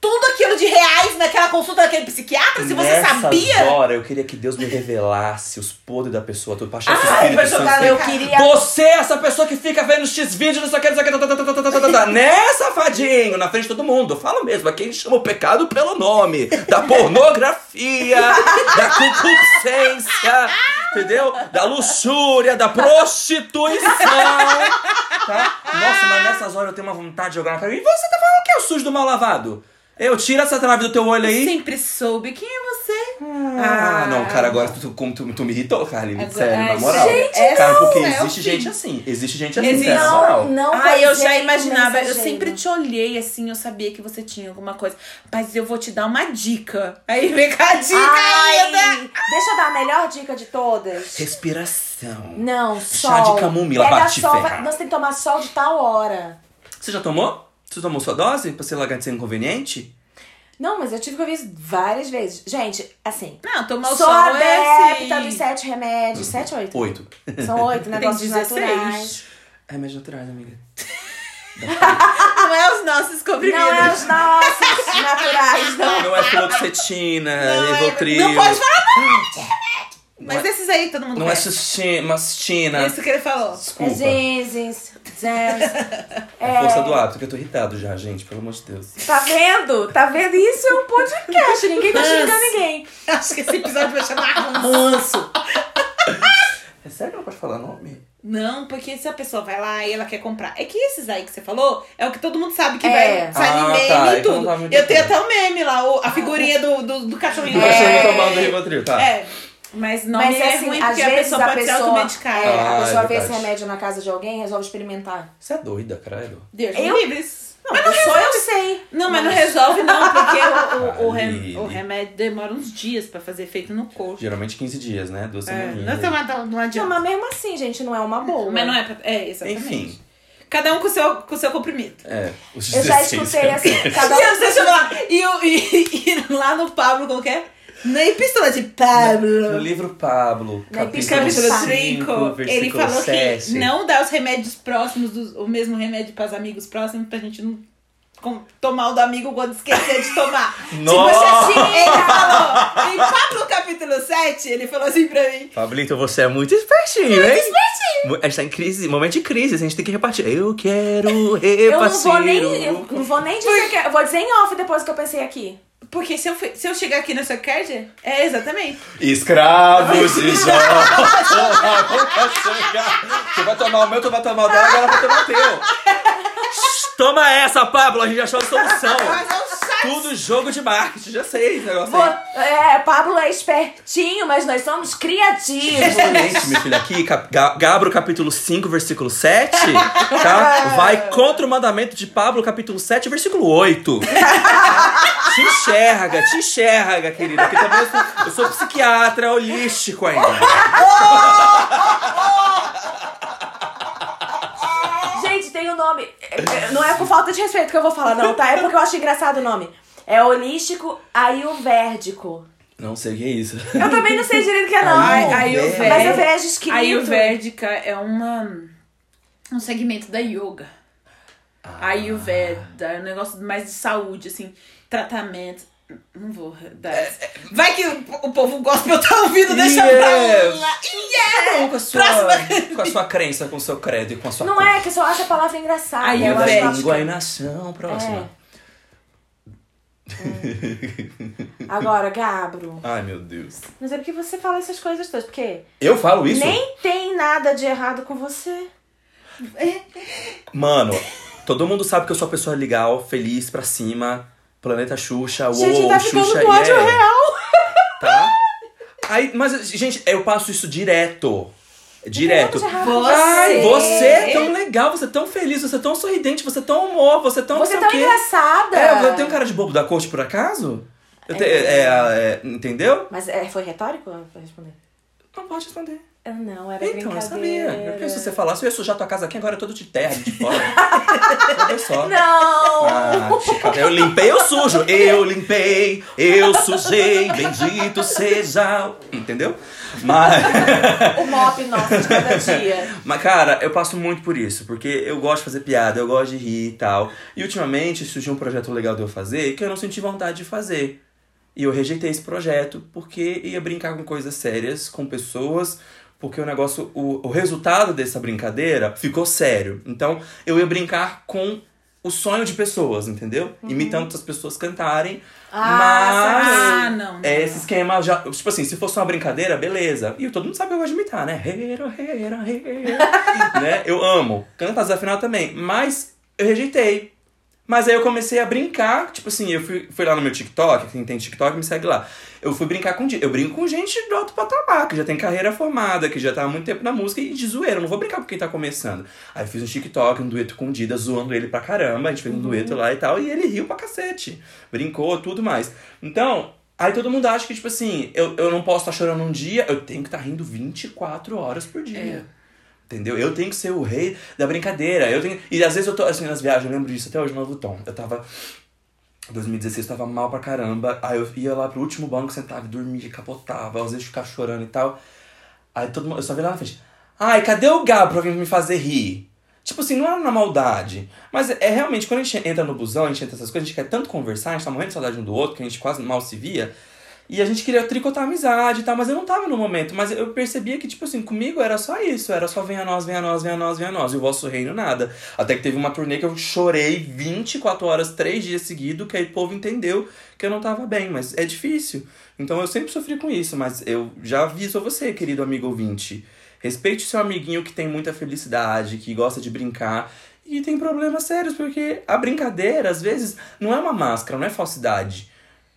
tudo aquilo de reais naquela consulta daquele psiquiatra, se você Nessas sabia. Agora eu queria que Deus me revelasse os podres da pessoa, tudo pra achar ah, que eu, eu queria. Você é essa pessoa que fica vendo X vídeos, não sei o que, não sei o que, né, safadinho? Na frente de todo mundo. Fala mesmo, aqui a gente chama o pecado pelo nome. Da pornografia, da concupiscência, entendeu? Da luxúria, da prostituição. Tá? Nossa, mas nessas horas eu tenho uma vontade de jogar na cara. E você tá falando que é o sujo do mal lavado? Eu tiro essa trave do teu olho aí. Sempre soube quem é você. Ah, não, cara, agora tu, como tu, tu me irritou, Carlinhos. Agora- Sério, na Ai, moral. gente, cara, não, porque é existe gente assim. Existe gente assim, Existe. sério, na moral. Não, não Ah, eu já imaginava, eu sempre te olhei assim, eu sabia que você tinha alguma coisa. Mas eu vou te dar uma dica. Aí vem cá a dica ainda. Ai, deixa eu dar a melhor dica de todas. Respiração. Não, Chá sol. de camomila Pega pra te sol, ferrar. Você tem que tomar sol de tal hora. Você já tomou? Você tomou sua dose pra largar de ser inconveniente? Não, mas eu tive que ouvir isso várias vezes. Gente, assim, Não, tomar o sol é assim. dos sete remédios. Sete ou oito? Oito. São oito negócios 16. naturais. Remédio naturais, amiga. Não é os nossos comprimidos. Não é os nossos naturais, não. Não é fluoxetina, é-. Não pode falar Mas Não é- esses aí todo mundo Não é conhece. sustina, mastina. Isso que ele falou. É Desculpa. É a força do hábito, que eu tô irritado já, gente, pelo amor de Deus. Tá vendo? Tá vendo? Isso é um podcast. Ninguém tá xingando ninguém. Acho que esse episódio vai chamar ranço. É sério que não pode falar nome? Não, porque se a pessoa vai lá e ela quer comprar. É que esses aí que você falou é o que todo mundo sabe que É. vai sair Ah, meme tá, e então tudo. tá Eu tenho até o meme lá, a figurinha do, do, do cachorrinho. Do É. cachorro tomando Rivotril, tá? É. Mas não Mas é assim, ruim às porque a vezes pessoa a pode se automedicar. é, a Ah, pessoa é vê esse remédio na casa de alguém e resolve experimentar. Você é doida, credo. Deus Eu- me livre. Não, a pessoa eu sei. Não, mas não resolve não, porque o, o, o, rem- o remédio demora uns dias pra fazer efeito no corpo. Geralmente 15 dias, né? Duas É, semaninhas. não, não, não, não Não, adianta. mas mesmo assim, gente, não é uma boa. Mas não é pra... É, exatamente. Enfim. Cada um com o seu, com o seu comprimido. É, os Eu já 16 escutei assim, remédios. cada um. deixa eu falar. E, o- e, e lá no Pablo, qualquer. Na epístola de No Pablo. livro Pablo, Na capítulo epístola Capítulo 5, 5, ele falou 7. que não dá os remédios próximos, dos- o mesmo remédio para os amigos próximos, pra gente não com- tomar o do amigo quando esquecer de tomar. Nossa! Tipo assim, ele falou, em Pablo capítulo 7, ele falou assim pra mim. Pablito, você é muito espertinho, hein? Mu- A gente tá em crise, momento de crise, a gente tem que repartir. Eu quero repartir. Eu não vou nem, eu não vou nem dizer que eu vou dizer em off depois que eu pensei aqui. Porque se eu, se eu chegar aqui nessa card, é exatamente. Escravos nunca chega. Tu vai tomar o meu, tu vai tomar o dela, agora vai tomar o teu. Toma essa, Pablo, a gente achou a solução. É. Tudo jogo de marketing, já sei esse negócio Vou- é, Pablo é espertinho, mas nós somos criativos. Exatamente, meu filho. Aqui, Cap- Ga- Gabro, capítulo 5, versículo 7, tá? Vai contra o mandamento de Pablo, capítulo 7, versículo 8. te enxerga, te enxerga, querida. Porque também eu sou, eu sou psiquiatra holístico ainda. Gente, tem o nome. é, Não é por falta de respeito que eu vou falar, não, tá? É porque eu acho engraçado o nome. É holístico ayurvédico. Não sei o que é isso. Eu também não sei direito o que é, não. Ai, Ayurvédico. Mas eu vejo escrito. Ayurvédica é uma, um segmento da yoga. Ah. Ayurveda é um negócio mais de saúde, assim, tratamento. Não vou dar. É, essa. Vai que o, povo gospel tá ouvindo, deixa Yes. pra lá. Yeah! Com a, sua, Próxima. com a sua crença, com o seu credo e com a sua Não é, que eu só acho a palavra engraçada. Aí eu língua e nação. Próxima. Agora, Gabro. Ai, meu Deus. Mas é porque você fala essas coisas todas. Porque Eu falo isso? nem tem nada de errado com você. Mano, todo mundo sabe que eu sou uma pessoa legal, feliz, pra cima. Planeta Xuxa, Gente, uou, tá ficando Xuxa, com ódio yeah. real. Tá? Aí, mas, gente, eu passo isso direto. Direto. Com Você- Ai, você é tão legal, você é tão feliz, você é tão sorridente, você é tão amor, você é tão. Você é tão engraçada. É, eu tenho cara de bobo da corte por acaso? Eu te- é, é, entendeu? Mas é, foi retórico pra responder? Não pode responder. Eu Não, era Então, eu brincadeira. sabia. Eu pensei se você falasse, eu ia sujar tua casa aqui, agora é todo de terra, de fora. Olha só. Não! Ah, eu limpei, eu sujo. Eu limpei, eu sujei, bendito seja. Entendeu? Mas. O mop nosso de cada dia. Mas, cara, eu passo muito por isso, porque eu gosto de fazer piada, eu gosto de rir e tal. E ultimamente surgiu um projeto legal de eu fazer que eu não senti vontade de fazer. E eu rejeitei esse projeto porque ia brincar com coisas sérias, com pessoas, porque o negócio, o, o resultado dessa brincadeira ficou sério. Então eu ia brincar com o sonho de pessoas, entendeu? Imitando outras pessoas cantarem. Ah, mas. Ah, não. não, É, esse não. esquema já. Tipo assim, se fosse uma brincadeira, beleza. E todo mundo sabe que eu gosto de imitar, né? Né? Eu amo. Cantar desafinado também. Mas eu rejeitei. Mas aí eu comecei a brincar, tipo assim, eu fui, fui lá no meu TikTok, quem tem TikTok me segue lá. Eu fui brincar com. Eu brinco com gente do alto patamar, que já tem carreira formada, que já tá há muito tempo na música e de zoeira. Eu não vou brincar com quem tá começando. Aí eu fiz um TikTok, um dueto com o Dida, zoando ele pra caramba. A gente fez um dueto lá e tal, e ele riu pra cacete. Brincou, tudo mais. Então, aí todo mundo acha que, tipo assim, eu, eu não posso estar chorando um dia, eu tenho que estar rindo 24 horas por dia. Entendeu? Eu tenho que ser o rei da brincadeira. Eu tenho... E às vezes eu tô, assim, nas viagens, eu lembro disso até hoje no Novo Tom. Eu tava. 2016 eu tava mal pra caramba. Aí eu ia lá pro último banco, sentava e dormia, capotava, às vezes ficava chorando e tal. Aí todo mundo. Eu só vi lá na frente. Ai, cadê o Gabo pra vir me fazer rir? Tipo assim, não era na maldade. Mas é realmente, quando a gente entra no busão, a gente entra nessas coisas, a gente quer tanto conversar, a gente tá morrendo de saudade um do outro, que a gente quase mal se via. E a gente queria tricotar amizade e tal, mas eu não tava no momento. Mas eu percebia que, tipo assim, comigo era só isso. Era só venha a nós, venha a nós, venha nós, venha nós. E o vosso reino, nada. Até que teve uma turnê que eu chorei 24 horas, 3 dias seguidos, que aí o povo entendeu que eu não tava bem. Mas é difícil. Então eu sempre sofri com isso. Mas eu já aviso você, querido amigo ouvinte. Respeite seu amiguinho que tem muita felicidade, que gosta de brincar. E tem problemas sérios, porque a brincadeira, às vezes, não é uma máscara, não é falsidade.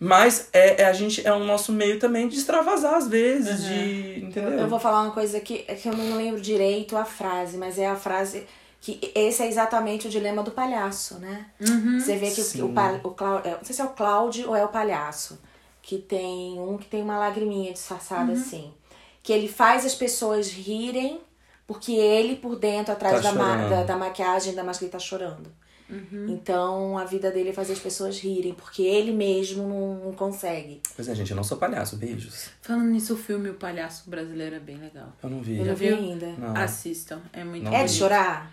Mas é, é a gente é o nosso meio também de extravasar às vezes, de. Entendeu? Eu vou falar uma coisa é que eu não lembro direito a frase, mas é a frase que esse é exatamente o dilema do palhaço, né? Você vê que Sim. o, o, o Clau- é, não sei se é o Cláudio ou é o palhaço, que tem um que tem uma lagriminha disfarçada assim, que ele faz as pessoas rirem porque ele por dentro atrás Tá da, ma- da, da maquiagem da máscara ele tá chorando. Então a vida dele é fazer as pessoas rirem porque ele mesmo não, não consegue. Pois é, gente, eu não sou palhaço, beijos. Falando nisso, o filme O Palhaço Brasileiro é bem legal. Eu não vi. Eu não vi ainda. Não. Assistam, é muito Não É de chorar?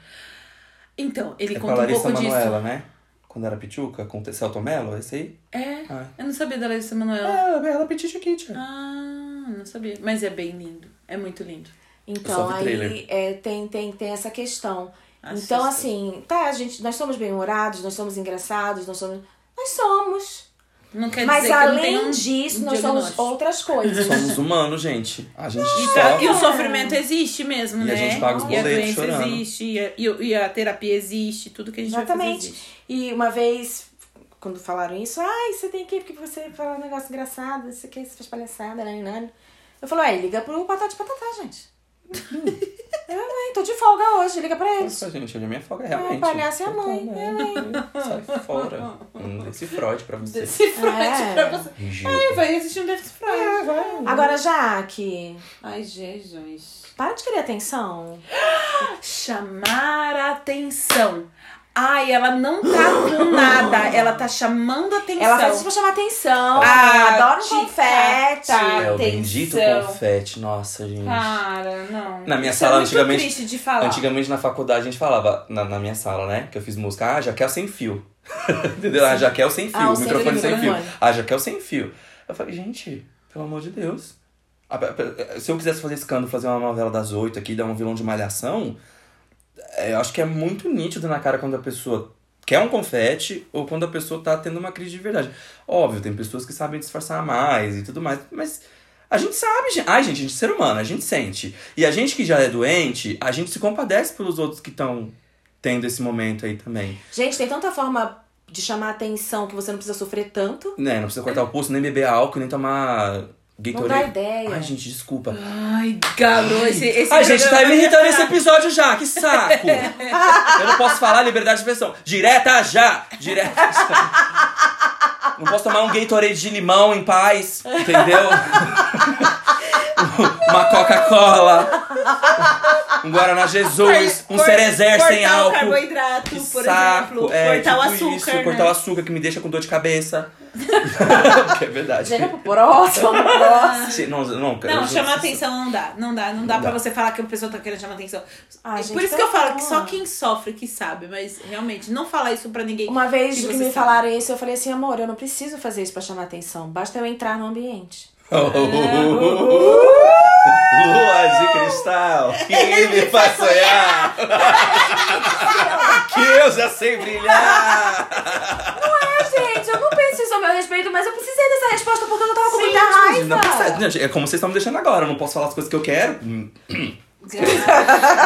Então, ele É com a conta um pouco Manoela, né? Quando era Pichuca, com o Celto Mello, esse aí? disso. É, Ah. eu não sabia da Larissa Manoela. É, ela, ela é Petit Kit. Ah, não sabia. Mas é bem lindo. É muito lindo. Então aí é, tem, tem, tem essa questão. Então, assim, tá, a gente, nós somos bem-humorados, nós somos engraçados, nós somos. Nós somos. Não quer Mas dizer que não além um disso, um nós somos outras coisas. Somos humanos, gente. A gente E, sofre. e o sofrimento existe mesmo, E né? a gente paga os e a boletos doença chorando. existe, e a, e, e a terapia existe, tudo que a gente vai fazer Exatamente. existe. E uma vez, quando falaram isso, ai, você tem que ir porque você fala um negócio engraçado, você quer, você faz palhaçada, nani. Eu falo, ué, liga pro Patati Patatá, gente. eu, mãe, tô de folga hoje, liga pra eles. Nossa, gente, hoje a minha folga é realmente. o palhaço é a mãe, Então, é a mãe. Sai fora. Hum, Desse Freud pra você. Desse Freud É. pra você. Ridículo. Ai, vai assistir um Desse Freud. Agora, Jaque, Ai, Jesus. para de querer atenção. Chamar a atenção. Ai, ela não tá com nada, ela tá chamando atenção. Ela faz isso pra chamar atenção. Ah, adora um te confete. É o bendito confete, nossa, gente. Cara, não. Na minha Isso sala, é muito antigamente- triste de falar. Antigamente na faculdade a gente falava, na, na minha sala, né? Que eu fiz música, ah, Jaquel sem fio. Entendeu? Ah, Jaquel sem fio, Ah, o o sem microfone fio, sem fio. Ah, Jaquel sem fio. Eu falei, gente, pelo amor de Deus. Ah, Se eu quisesse fazer escândalo, fazer uma novela das oito aqui, dar um vilão de malhação, é, eu acho que é muito nítido na cara quando a pessoa quer um confete ou quando a pessoa tá tendo uma crise de verdade. Óbvio, tem pessoas que sabem disfarçar mais e tudo mais, mas a gente sabe, gente. Ai, gente, a gente é ser humano, a gente sente. E a gente que já é doente, a gente se compadece pelos outros que estão tendo esse momento aí também. Gente, tem tanta forma de chamar atenção que você não precisa sofrer tanto. Né, não precisa cortar o pulso, nem beber álcool, nem tomar Gatorade. Não dá ideia. Ai, gente, desculpa. Ai, Galo, esse, esse Ai, gente, tá me irritando esse episódio já, que saco! Eu não posso falar liberdade de expressão. Direta já! Direta já! Não posso tomar um Gatorade de limão em paz, entendeu? Uma Coca-Cola, um Guaraná Jesus, um Cerezer sem cortar o álcool. carboidrato, Que por saco, exemplo. é, cortar o tipo açúcar, isso, né? cortar o açúcar que me deixa com dor de cabeça. que é verdade. Chega pro próximo, pro próximo. Não, não, Não, chamar atenção não dá. Não dá. Não dá Não pra dá. você falar que a pessoa tá querendo chamar atenção. Ai, É gente, Por isso que eu falo que só quem sofre que sabe. Mas realmente, não falar isso pra ninguém. Uma vez que que, me sabe. falaram isso, eu falei assim, amor, eu não preciso fazer isso pra chamar atenção. Basta eu entrar no ambiente. Lua de cristal que me faz sonhar. que eu já sei brilhar. É, gente, eu não penso isso ao meu respeito, mas eu precisei dessa resposta porque eu tava com muita Não raiva. precisa- Gente, é como vocês estão me deixando agora. Eu não posso falar as coisas que eu quero. Hum,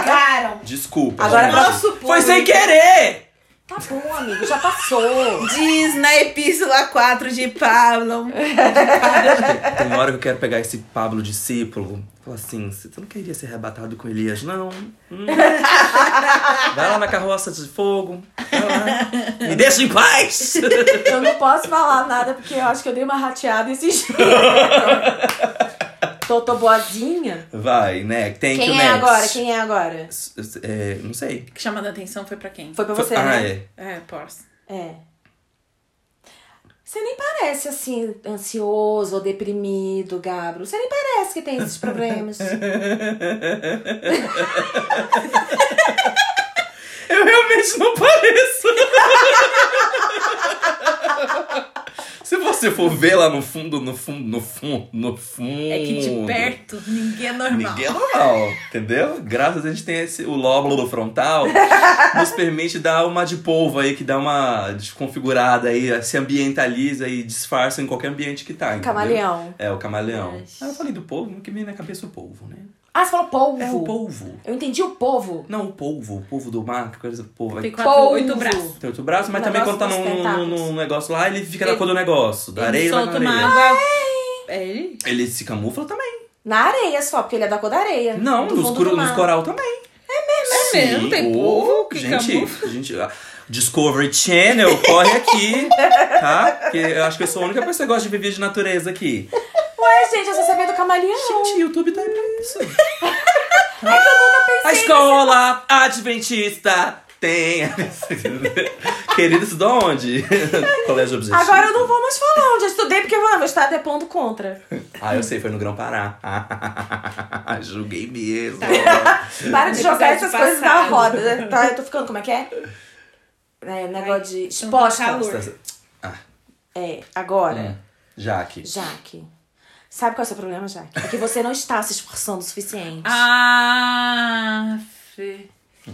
Garam. Desculpa. Agora gente. nosso Foi sem querer! Tá bom, amigo, já passou. Diz na Epístola 4 de Pablo. Tem uma hora que eu quero pegar esse Pablo discípulo. Falar assim, você não queria ser arrebatado com Elias, não? Hum. Vai lá na carroça de fogo. Vai lá. Me deixa em paz! Eu não posso falar nada porque eu acho que eu dei uma rateada esses dias. Tô, tô boazinha. Vai, né? Tem que Quem é agora? Quem é agora? É, não sei. Que chamada a atenção foi pra quem? Foi pra você, ah, né? é. É, Porsche. É. Você nem parece assim, ansioso ou deprimido, Gabro. Você nem parece que tem esses problemas. Eu realmente não pareço. Se você for ver lá no fundo, no fundo, no fundo, no fundo. É que de perto ninguém é normal. Ninguém é normal, entendeu? Graças a Deus a gente tem esse, o lóbulo frontal, nos permite dar uma de polvo aí, que dá uma desconfigurada aí, se ambientaliza e disfarça em qualquer ambiente que tá. entendeu? Camaleão. É, o camaleão. Ai. Ah, eu falei do polvo, que vem na cabeça o polvo, né? Ah, você falou polvo. É o polvo. Eu entendi o povo. Não, o polvo, o polvo do mar, que coisa do polvo. Tem quatro, Polvo. oito braços. tem outro braço, mas O também quando tá num, num, negócio lá, ele fica na Ele- cor do negócio, da Ele areia na solta uma areia. água. É ele? Ele se camufla também. Na areia só, porque ele é da cor da areia. Não, do nos, mar. nos coral também. É mesmo, tem Sim. povo Ô, que gente, camufla. gente, Discovery Channel, corre aqui, tá? Porque eu acho que eu sou a única pessoa que gosta de viver de natureza aqui. Ué, gente, eu só sabia do camaleão. Gente, YouTube tá aí pra isso. É que eu nunca pensei. A escola adventista tem. Querido, isso de onde? Colégio Objetivo. Agora eu não vou mais falar onde eu estudei, porque eu vou estar depondo contra. Ah, eu sei, foi no Grão Pará. Julguei mesmo. Para de jogar essas coisas na roda. Tá, eu tô ficando, como é que é? É, negócio de então tá exposta. calor. Ah, É, agora, hum, Jaque. Jaque. Sabe qual é o seu problema, Jaque? É que você não está se esforçando o suficiente. Ah, Fê.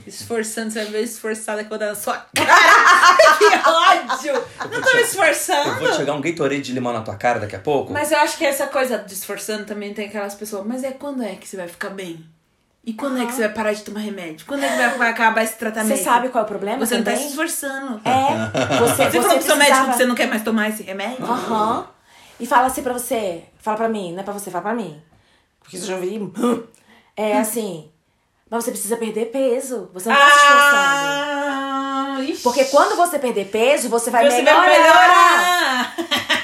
Esforçando, você vai ver esforçada que eu vou dar na sua cara. que ódio! Não tô me Eu esforçando. vou te jogar um Gatorade de limão na tua cara daqui a pouco. Mas eu acho que essa coisa de esforçando também tem aquelas pessoas. Mas é quando é que você vai ficar bem? E quando é que você vai parar de tomar remédio? Quando é que vai, vai acabar esse tratamento? Você sabe qual é o problema Você não tá também? se esforçando. É, você, Você, você falou pro seu médico que você não quer mais tomar esse remédio? Aham. E fala assim pra você. Fala pra mim, não é pra você, fala pra mim. Porque você já ouvi. É assim. Mas você precisa perder peso. Você não tá se esforçando. Ah, ixi. Porque quando você perder peso, você vai você melhorar. vai melhorar.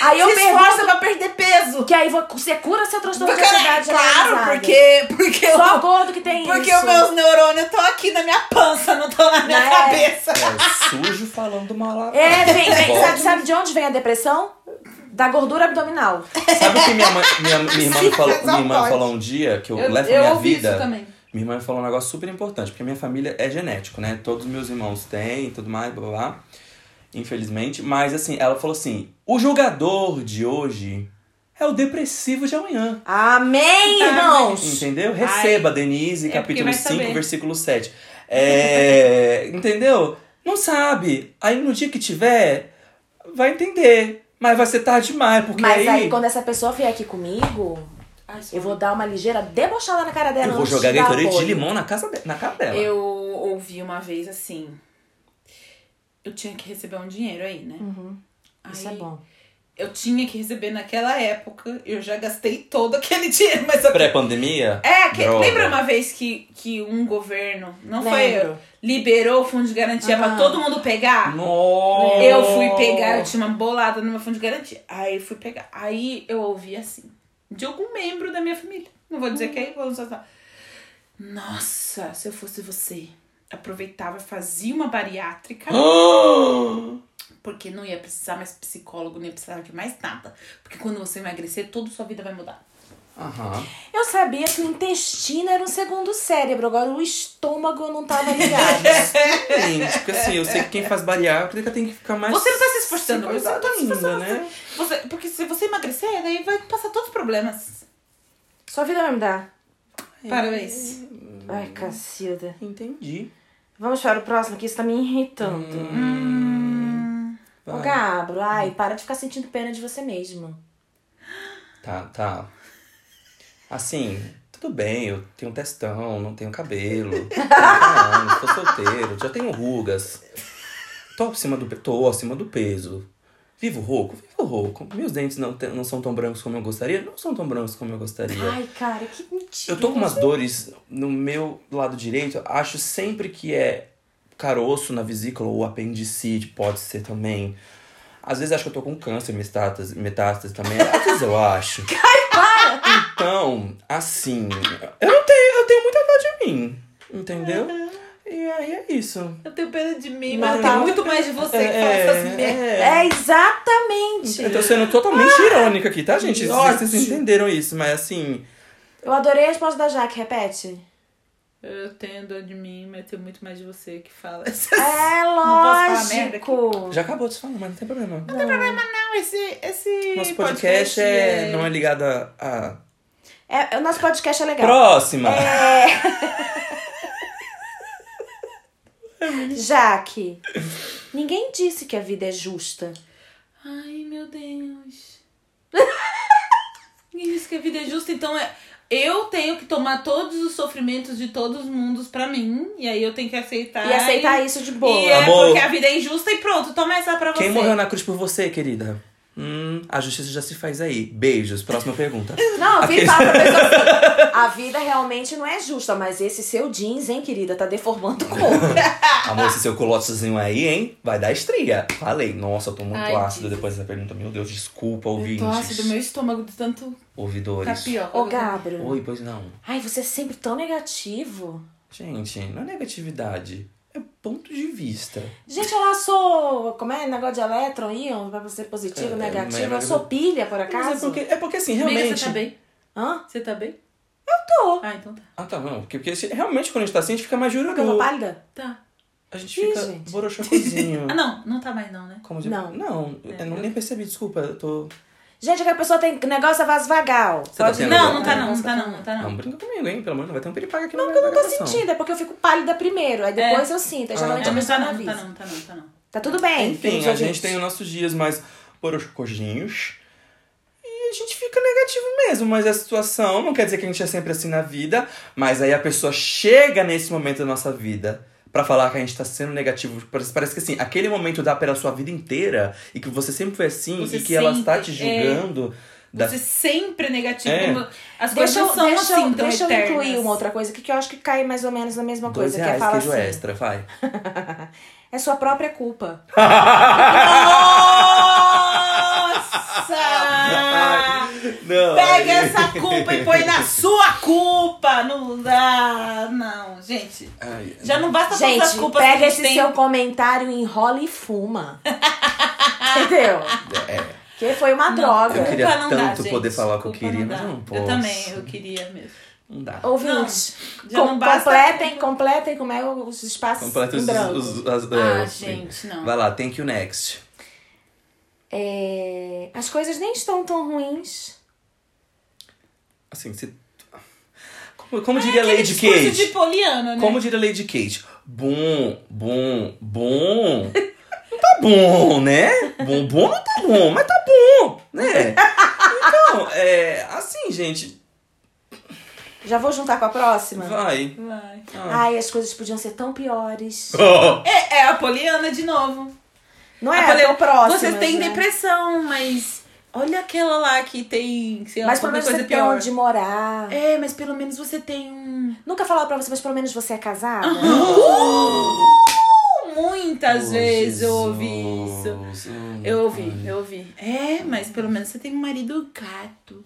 Aí eu se esforça pra perder peso. que aí vo- você cura seu transtorno de Cara, ansiedade claro, generalizada. porque, porque, Só eu, gordo que tem porque isso. os meus neurônios estão aqui na minha pança, não estão na minha É. cabeça. É sujo falando mal. É, vem, vem, sabe, sabe de onde vem a depressão? Da gordura abdominal. Sabe o que minha, mãe, minha, minha irmã me falou, minha irmã pode. falou um dia que eu, Eu- levo eu minha ouvi vida? isso também. Minha irmã falou um negócio super importante, porque minha família é genético, né? Todos os meus irmãos têm e tudo mais, blá blá blá. Infelizmente. Mas assim, ela falou assim: o jogador de hoje é o depressivo de amanhã. Amém, irmãos! Entendeu? Receba, Denise, é capítulo vai 5, saber. versículo 7. É, entendeu? Não sabe. Aí no dia que tiver, vai entender. Mas vai ser tarde demais, porque Mas aí, aí, quando essa pessoa vier aqui comigo, eu vou dar uma ligeira debochada na cara dela. eu vou jogar Gatorade de limão na, casa de- na cara dela. Eu ouvi uma vez assim. Eu tinha que receber um dinheiro aí, né? Isso é Aí, bom. Eu tinha que receber naquela época. Eu já gastei todo aquele dinheiro, mas eu Pré-pandemia? É, que, lembra uma vez que, que um governo, não Lembro. foi, liberou o fundo de garantia pra Aham. todo mundo pegar? Nossa! Eu fui pegar, eu tinha uma bolada no meu fundo de garantia. Aí eu fui pegar. Aí eu ouvi assim, de algum membro da minha família. Não vou dizer quem, vou só falar. Nossa, se eu fosse você, aproveitava, fazia uma bariátrica, porque não ia precisar mais psicólogo, não ia precisar de mais nada. Porque quando você emagrecer, toda sua vida vai mudar. Aham. Eu sabia que o intestino era um segundo cérebro, agora o estômago não tava ligado. Gente, porque assim, eu sei que quem faz bariátrica tem que ficar mais. Você não tá se esforçando, você não tá se ainda, esforçando. né? Você, porque se você emagrecer, daí vai passar todos os problemas. Sua vida vai mudar. Parabéns. Ai, Cacilda. Entendi. Vamos para o próximo, que isso tá me irritando. Ô, Vai. Gabro, ai, para de ficar sentindo pena de você mesmo. Tá, tá. Assim, tudo bem, eu tenho testão, não tenho cabelo. Tenho 30 anos, tô solteiro, já tenho rugas. Tô acima do, tô acima do peso. Vivo rouco? Vivo rouco. Meus dentes não, te- não são tão brancos como eu gostaria? Não são tão brancos como eu gostaria. Ai, cara, que mentira. Eu tô com umas dores no meu lado direito. Acho sempre que é caroço na vesícula ou apendicite, pode ser também. Às vezes acho que eu tô com câncer, metástase, metástase também. Às vezes eu acho. Então, assim, eu não tenho, eu tenho muita dor de mim, entendeu? E aí é isso. Eu tenho pena de mim, Mas mas tá muito mais de você que fala essas merdas. é. É, exatamente. Eu tô sendo totalmente irônica aqui, tá, gente? Ótimo. Vocês entenderam isso, mas assim. Eu adorei a resposta da Jaque, repete. Eu tenho dor de mim, mas tenho muito mais de você que fala. É Não posso falar merda lógico. Já acabou de falar, mas não tem problema. Não tem problema, não. Esse, esse Nosso podcast, é, não é ligado a. a- É, o nosso podcast é legal. Próxima! É... Jaque, ninguém disse que a vida é justa. Ai, meu Deus. Ninguém disse que a vida é justa, então é. Eu tenho que tomar todos os sofrimentos de todos os mundos pra mim. E aí eu tenho que aceitar. E aceitar isso de boa. E é Amor. porque a vida é injusta e pronto, toma essa pra você. Quem morreu na cruz por você, querida? Hum, a justiça já se faz aí. Beijos. Próxima pergunta. Não, pra pessoa assim, a vida realmente não é justa, mas esse seu jeans, hein, querida, tá deformando o corpo. Amor, esse seu colotezinho aí, hein? Vai dar estria. Falei. Nossa, eu tô muito Ai, ácido depois dessa pergunta. Meu Deus, desculpa, Eu ouvintes. tô ácido, meu estômago de tanto Ouvidores. tapioca. Ô, Gabro. Oi, pois não. Ai, você é sempre tão negativo. Gente, não é negatividade. É ponto de vista. Gente, eu lá sou. Como é? Negócio de elétron, íon, pra você positivo, É, negativo. mas- Eu sou pilha, por Mas é acaso? porque, é porque assim, Amiga, realmente. você tá bem? Hã? Você tá bem? Tô. Ah, então tá. Ah, tá, não. Porque, porque se- realmente quando a gente tá assim, a gente fica mais Porque eu tô jururu. pálida? Tá. A gente Ih, fica gente. borochocozinho. Ah, não, não tá mais não, né? Como de... Não. Não, eu não, nem percebi, desculpa. Eu tô. Gente, aquela pessoa tem negócio é vaso vagal. tá Não, agora? não tá não, não tá não, não tá Não, não. brinca comigo, hein? Pelo amor de Deus, vai ter um piripaque aqui Não, na porque eu não tô gravação. sentindo, é porque eu fico pálida primeiro, aí depois eu sinto. Aí geralmente Ah. a Não, não pessoa tá não não, tá não, tá não, tá não. Tá tudo bem. Enfim, a gente tem os nossos dias mais borochocozinhos. E a gente fica negativo mesmo, mas a situação não quer dizer que a gente é sempre assim na vida, mas aí a pessoa chega nesse momento da nossa vida pra falar que a gente tá sendo negativo. Parece, parece que assim, aquele momento dá pela sua vida inteira e que você sempre foi assim Você e que ela está te sempre é. julgando. da- Você sempre é negativo. É. como As coisas eu, são deixa, assim eu, tão deixa eu eternas. incluir uma outra coisa aqui que eu acho que cai mais ou menos na mesma Dois coisa. Que é reais, fala queijo assim, extra, vai. é sua própria culpa. Nossa! Não, Pega essa culpa e põe na sua culpa! Não dá! Não, gente. Ai, Já não basta todas as Gente, culpas que a pega gente esse tem. seu comentário, enrola e fuma. Entendeu? É, Que foi uma Não, droga. Eu queria culpa não dá, tanto gente. poder falar o que eu Culpa queria, não mas eu não posso. Eu também, eu queria mesmo. não dá. Ouvintes, já com- não basta- completem, completem como é os espaços Completa em os, branco. os- as- Ah, é, sim. gente, não. Vai lá, thank you next. É, as coisas nem estão tão ruins. Assim, se. Como, como É diria aquele Lady Kate? de Poliana, né? Como diria Lady Kate? Bom, bom, bom. Não tá bom, né? Bom, bom não tá bom, mas tá bom, né? Então, é. Assim, gente, Já vou juntar com a próxima? vai. Vai. Ai, as coisas podiam ser tão piores. É, é a Poliana de novo. Não A é Poliana- tão próxima. Você tem né? depressão, mas olha aquela lá que tem, sei lá, Mas pelo menos coisa você tem pior. onde morar. É, mas pelo menos você tem um... Nunca falaram pra você, mas pelo menos você é casada? Muitas Oh, vezes eu ouvi isso. Jesus. Hum. Eu ouvi, eu ouvi. É, mas pelo menos você tem um marido gato.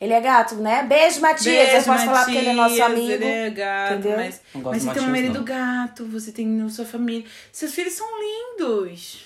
Ele é gato, né? Beijo, Matias. eu posso falar porque ele é nosso Matias, amigo. Ele é gato, entendeu? mas, mas você tem um Matias, marido não. gato, você tem sua família. Seus filhos são lindos.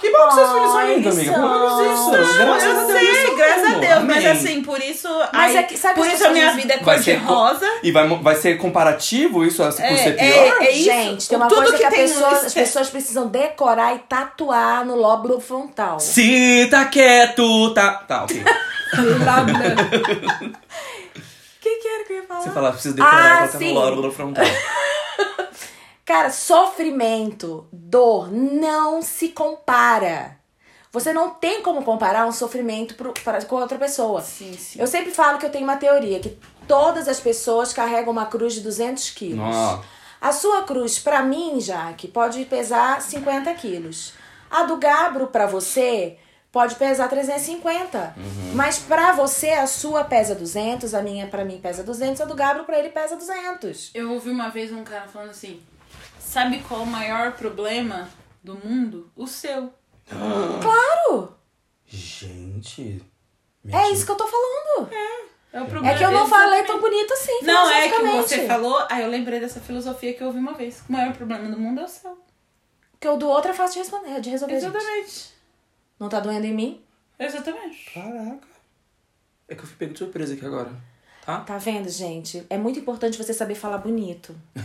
Que bom que seus filhos são lindos, amiga. Pelo menos isso. Não, Graças eu a Deus. sei, isso graças a. Deus. Mas assim, por isso. Mas é que- sabe por isso a minha vida é cor de rosa. E vai, vai ser comparativo isso por É, ser é, pior? é isso. Gente, tem uma Tudo coisa que, que a pessoa- as pessoas precisam decorar e tatuar no lóbulo frontal. Se tá quieto, tá. Tá, ok. O que, que era que eu ia falar? Você fala, precisa decorar Ah, e colocar sim. no lóbulo frontal. Cara, sofrimento, dor não se compara. Você não tem como comparar um sofrimento pro, pra, com outra pessoa. Sim, sim. Eu sempre falo que eu tenho uma teoria, que todas as pessoas carregam uma cruz de 200 quilos. Nossa. A sua cruz, pra mim, Jaque, pode pesar 50 quilos. A do Gabro, pra você, pode pesar 350. Mas pra você, a sua pesa 200, a minha, pra mim, pesa 200, a do Gabro, pra ele, pesa 200. Eu ouvi uma vez um cara falando assim: Sabe qual o maior problema do mundo? O seu. Claro! Gente. É isso que eu tô falando. É o problema. É que eu não falei tão bonito assim, Não, é que você falou. Aí eu lembrei dessa filosofia que eu ouvi uma vez. O maior problema do mundo é o seu. Que o do outro é fácil de responder, de resolver, gente. Exatamente. Não tá doendo em mim? Exatamente. Caraca. É que eu fui pego de surpresa aqui agora. Tá? Tá vendo, gente? É muito importante você saber falar bonito.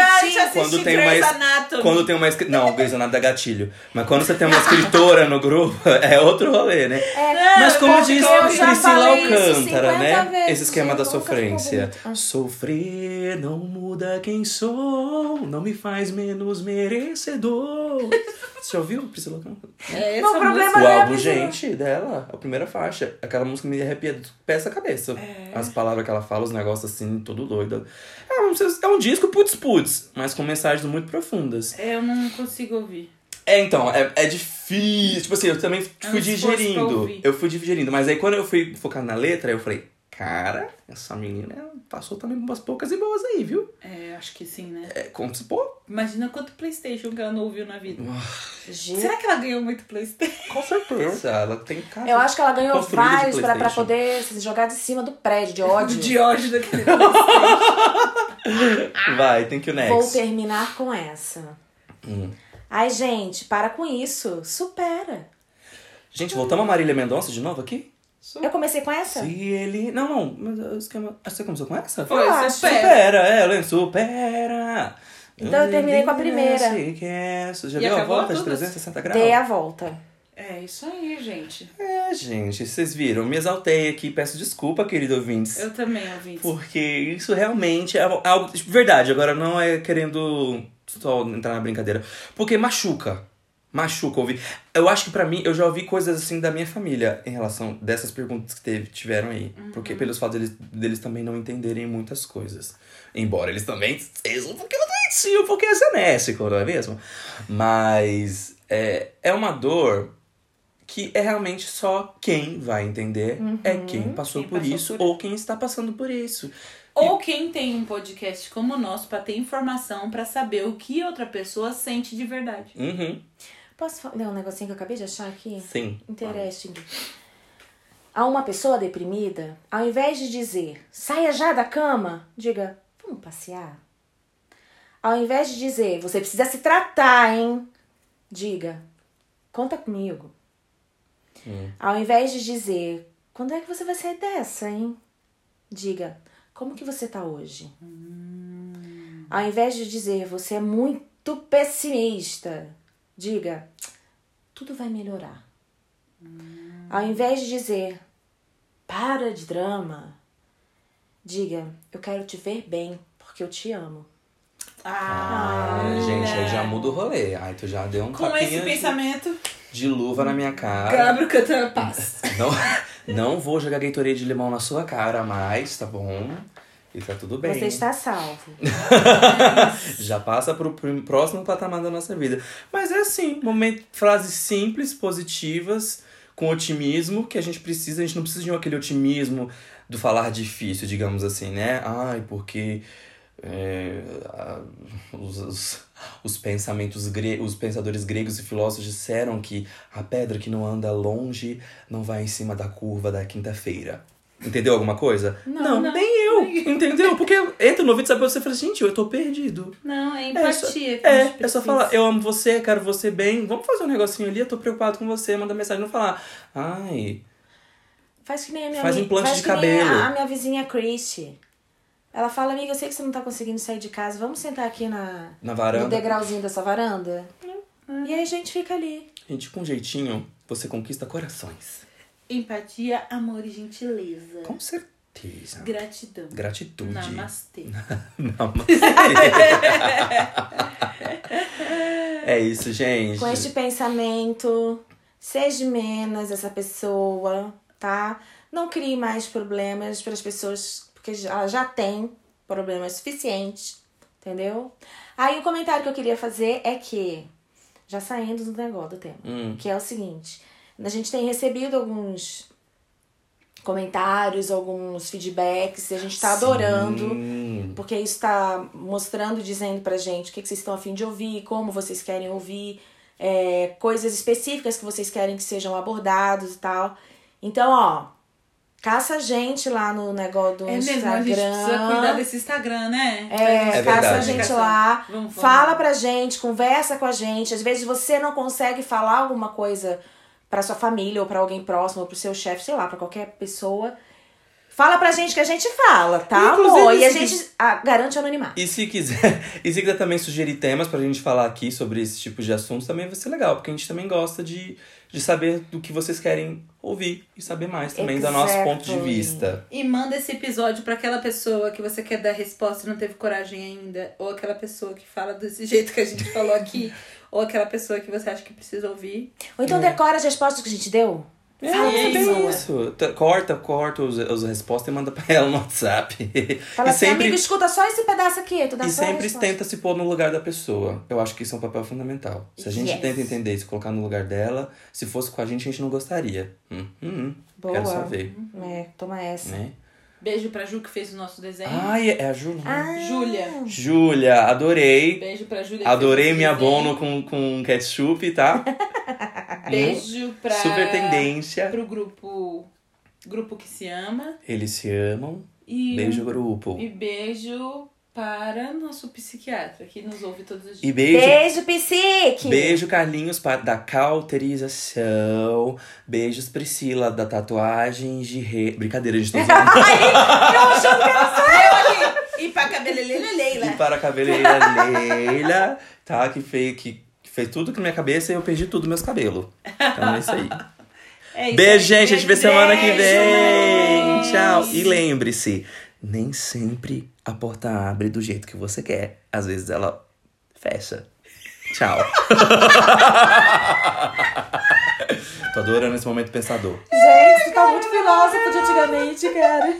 É já assistir Quando tem Grey's uma. Anatomy. Quando tem uma. Não, Grey's Anatomy dá gatilho. Mas quando você tem uma escritora no grupo, é outro rolê, né? Mas como diz eu Priscila Alcântara, 50 né? vezes, Esse esquema da sofrência. Ah. Sofrer não muda quem sou, não me faz menos merecedor. Você já ouviu Priscila Alcântara? É essa Não, o problema música. O é álbum, gente, dela, a primeira faixa. Aquela música me arrepia pés à cabeça. É. As palavras que ela fala, os negócios assim, tudo doido. É um, é um disco putz-putz, mas com mensagens muito profundas. É, Eu não consigo ouvir. É, então, é, é difícil. Tipo assim, eu também fui pra digerindo. Eu fui digerindo. Mas aí quando eu fui focar na letra, eu falei, cara, essa menina passou também umas poucas e boas aí, viu? É, acho que sim, né? É, como se pô, Imagina quanto Playstation que ela não ouviu na vida. Gente, Será que ela ganhou muito Playstation? com certeza. Ela tem cara. Eu acho que ela ganhou vários pra, pra poder se jogar de cima do prédio, de ódio. De ódio daquele Vai, tem que o next. Vou terminar com essa. Hum. Ai, gente, para com isso. Supera. Gente, voltamos a Marília Mendonça de novo aqui? Eu comecei com essa? Se ele. Não, não, mas o esquema. Você começou com essa? Foi, Eu acho. supera. Supera, é, eu lembro. Supera! Então eu terminei com a primeira. Que é. Você já E deu a volta de todas? 360 graus? Dei a volta. É isso aí, gente. É, gente, vocês viram, me exaltei aqui, peço desculpa, querido ouvintes. Eu também, ouvinte. Porque isso realmente é algo. tipo, Verdade, agora não é querendo só entrar na brincadeira. Porque machuca. Machuca ouvir. Eu acho que pra mim, eu já ouvi coisas assim da minha família em relação dessas perguntas que teve, tiveram aí. Porque pelos fatos deles, deles também não entenderem muitas coisas. Embora eles também sejam um pouquinho doentinho, um pouquinho genésico, não é mesmo? Mas é, é uma dor que é realmente só quem vai entender é quem passou Quem por passou isso por- ou quem está passando por isso. Ou quem tem um podcast como o nosso pra ter informação pra saber o que outra pessoa sente de verdade. Uhum. Posso ler um negocinho que eu acabei de achar aqui? Sim. Interesting. A uma pessoa deprimida, ao invés de dizer saia já da cama, diga vamos passear. Ao invés de dizer você precisa se tratar, hein? Diga conta comigo. Ao invés de dizer quando é que você vai sair dessa, hein? Diga como que você tá hoje. Ao invés de dizer você é muito pessimista, diga tudo vai melhorar. Ao invés de dizer para de drama, diga eu quero te ver bem porque eu te amo. Ah, Ah, gente, aí já muda o rolê. Ai, tu já deu um Com esse de- pensamento, de luva na minha cara. Gabriel cantando paz. Não, não vou jogar Gatorade de limão na sua cara mais, tá bom? E tá tudo bem. Você está salvo. Já passa pro pr- próximo patamar da nossa vida. Mas é assim, momento, frases simples, positivas, com otimismo que a gente precisa. A gente não precisa de um aquele otimismo do falar difícil, digamos assim, né? Ai, porque é, a- os, os, os pensamentos gre os pensadores gregos e filósofos disseram que a pedra que não anda longe não vai em cima da curva da quinta-feira. Entendeu alguma coisa? Não, não. nem eu. Entendeu? Porque entra no ouvido sabe você fala, gente, eu tô perdido. Não, é É só, empatia. que a é, é só falar, eu amo você, quero você bem, vamos fazer um negocinho ali, eu tô preocupado com você, manda mensagem, não falar, ai, Faz que nem a minha Faz implante faz de que nem cabelo. A, a minha vizinha Christy. Ela fala, amiga, eu sei que você não tá conseguindo sair de casa, vamos sentar aqui na, na no varanda. degrauzinho dessa varanda? E aí a gente fica ali. Gente, com jeitinho, você conquista corações. Empatia, amor e gentileza. Com certeza. Gratidão. Gratitude. Namastê. Namastê. é isso, gente. Com este pensamento, seja menos essa pessoa, tá? Não crie mais problemas para as pessoas, porque já- ela já tem problemas suficientes, entendeu? Aí o comentário que eu queria fazer é que, já saindo do negócio do tema, Hum. que é o seguinte: a gente tem recebido alguns comentários, alguns feedbacks, e a gente tá adorando. Porque isso tá mostrando, dizendo pra gente o que, que vocês estão afim de ouvir, como vocês querem ouvir, é, coisas específicas que vocês querem que sejam abordados e tal. Então, ó, caça a gente lá no negócio do É mesmo, Instagram. a gente precisa cuidar desse Instagram, né? É, É caça a gente lá, Vamos fala falar. pra gente, conversa com a gente. Às vezes você não consegue falar alguma coisa pra sua família ou pra alguém próximo ou pro seu chefe, sei lá, pra qualquer pessoa. Fala pra gente que a gente fala, tá, Inclusive, amor? E a gente ah, garante o anonimato. E se quiser, e se quiser também sugerir temas pra gente falar aqui sobre esse tipo de assuntos, também vai ser legal, porque a gente também gosta de, de saber do que vocês querem ouvir e saber mais também do nosso ponto de vista. E manda esse episódio pra aquela pessoa que você quer dar resposta e não teve coragem ainda. Ou aquela pessoa que fala desse jeito que a gente falou aqui. Ou aquela pessoa que você acha que precisa ouvir. Ou então decora as respostas que a gente deu. É, Fala é isso. Corta, corta os, as respostas e manda pra ela no WhatsApp. Fala e assim, sempre, amigo, escuta só esse pedaço aqui, tu dá e sempre tenta se pôr no lugar da pessoa. Eu acho que isso é um papel fundamental. Se a gente Yes. tenta entender e se colocar no lugar dela, se fosse com a gente, a gente não gostaria. Hum, hum, Boa. Quero só ver. É, toma essa. Né? Beijo pra Ju que fez o nosso desenho. Ai, é a Ju, né? Ah, Júlia. Júlia, adorei. Beijo pra Júlia. Adorei minha bono com, com ketchup, tá? Beijo pra. Super tendência. Pro grupo. Grupo que se ama. Eles se amam. E, Beijo, grupo. E beijo para nosso psiquiatra que nos ouve todos os E dias. beijo, Beijo, psique! beijo Carlinhos para, da cauterização. Beijos Priscila da tatuagem de re... Brincadeira, a gente tá usando. E pra cabeleireira e Leila. para a cabeleireira Leila, tá? Que fez, que, que fez tudo com minha cabeça e eu perdi tudo meus cabelos. Então é isso aí. É isso Beijo, aí. gente. A gente vê semana que vem. Tchau. E lembre-se, nem sempre a porta abre do jeito que você quer. Às vezes ela fecha. Tchau. Tô adorando esse momento pensador. Gente, tá muito filósofo de antigamente, cara.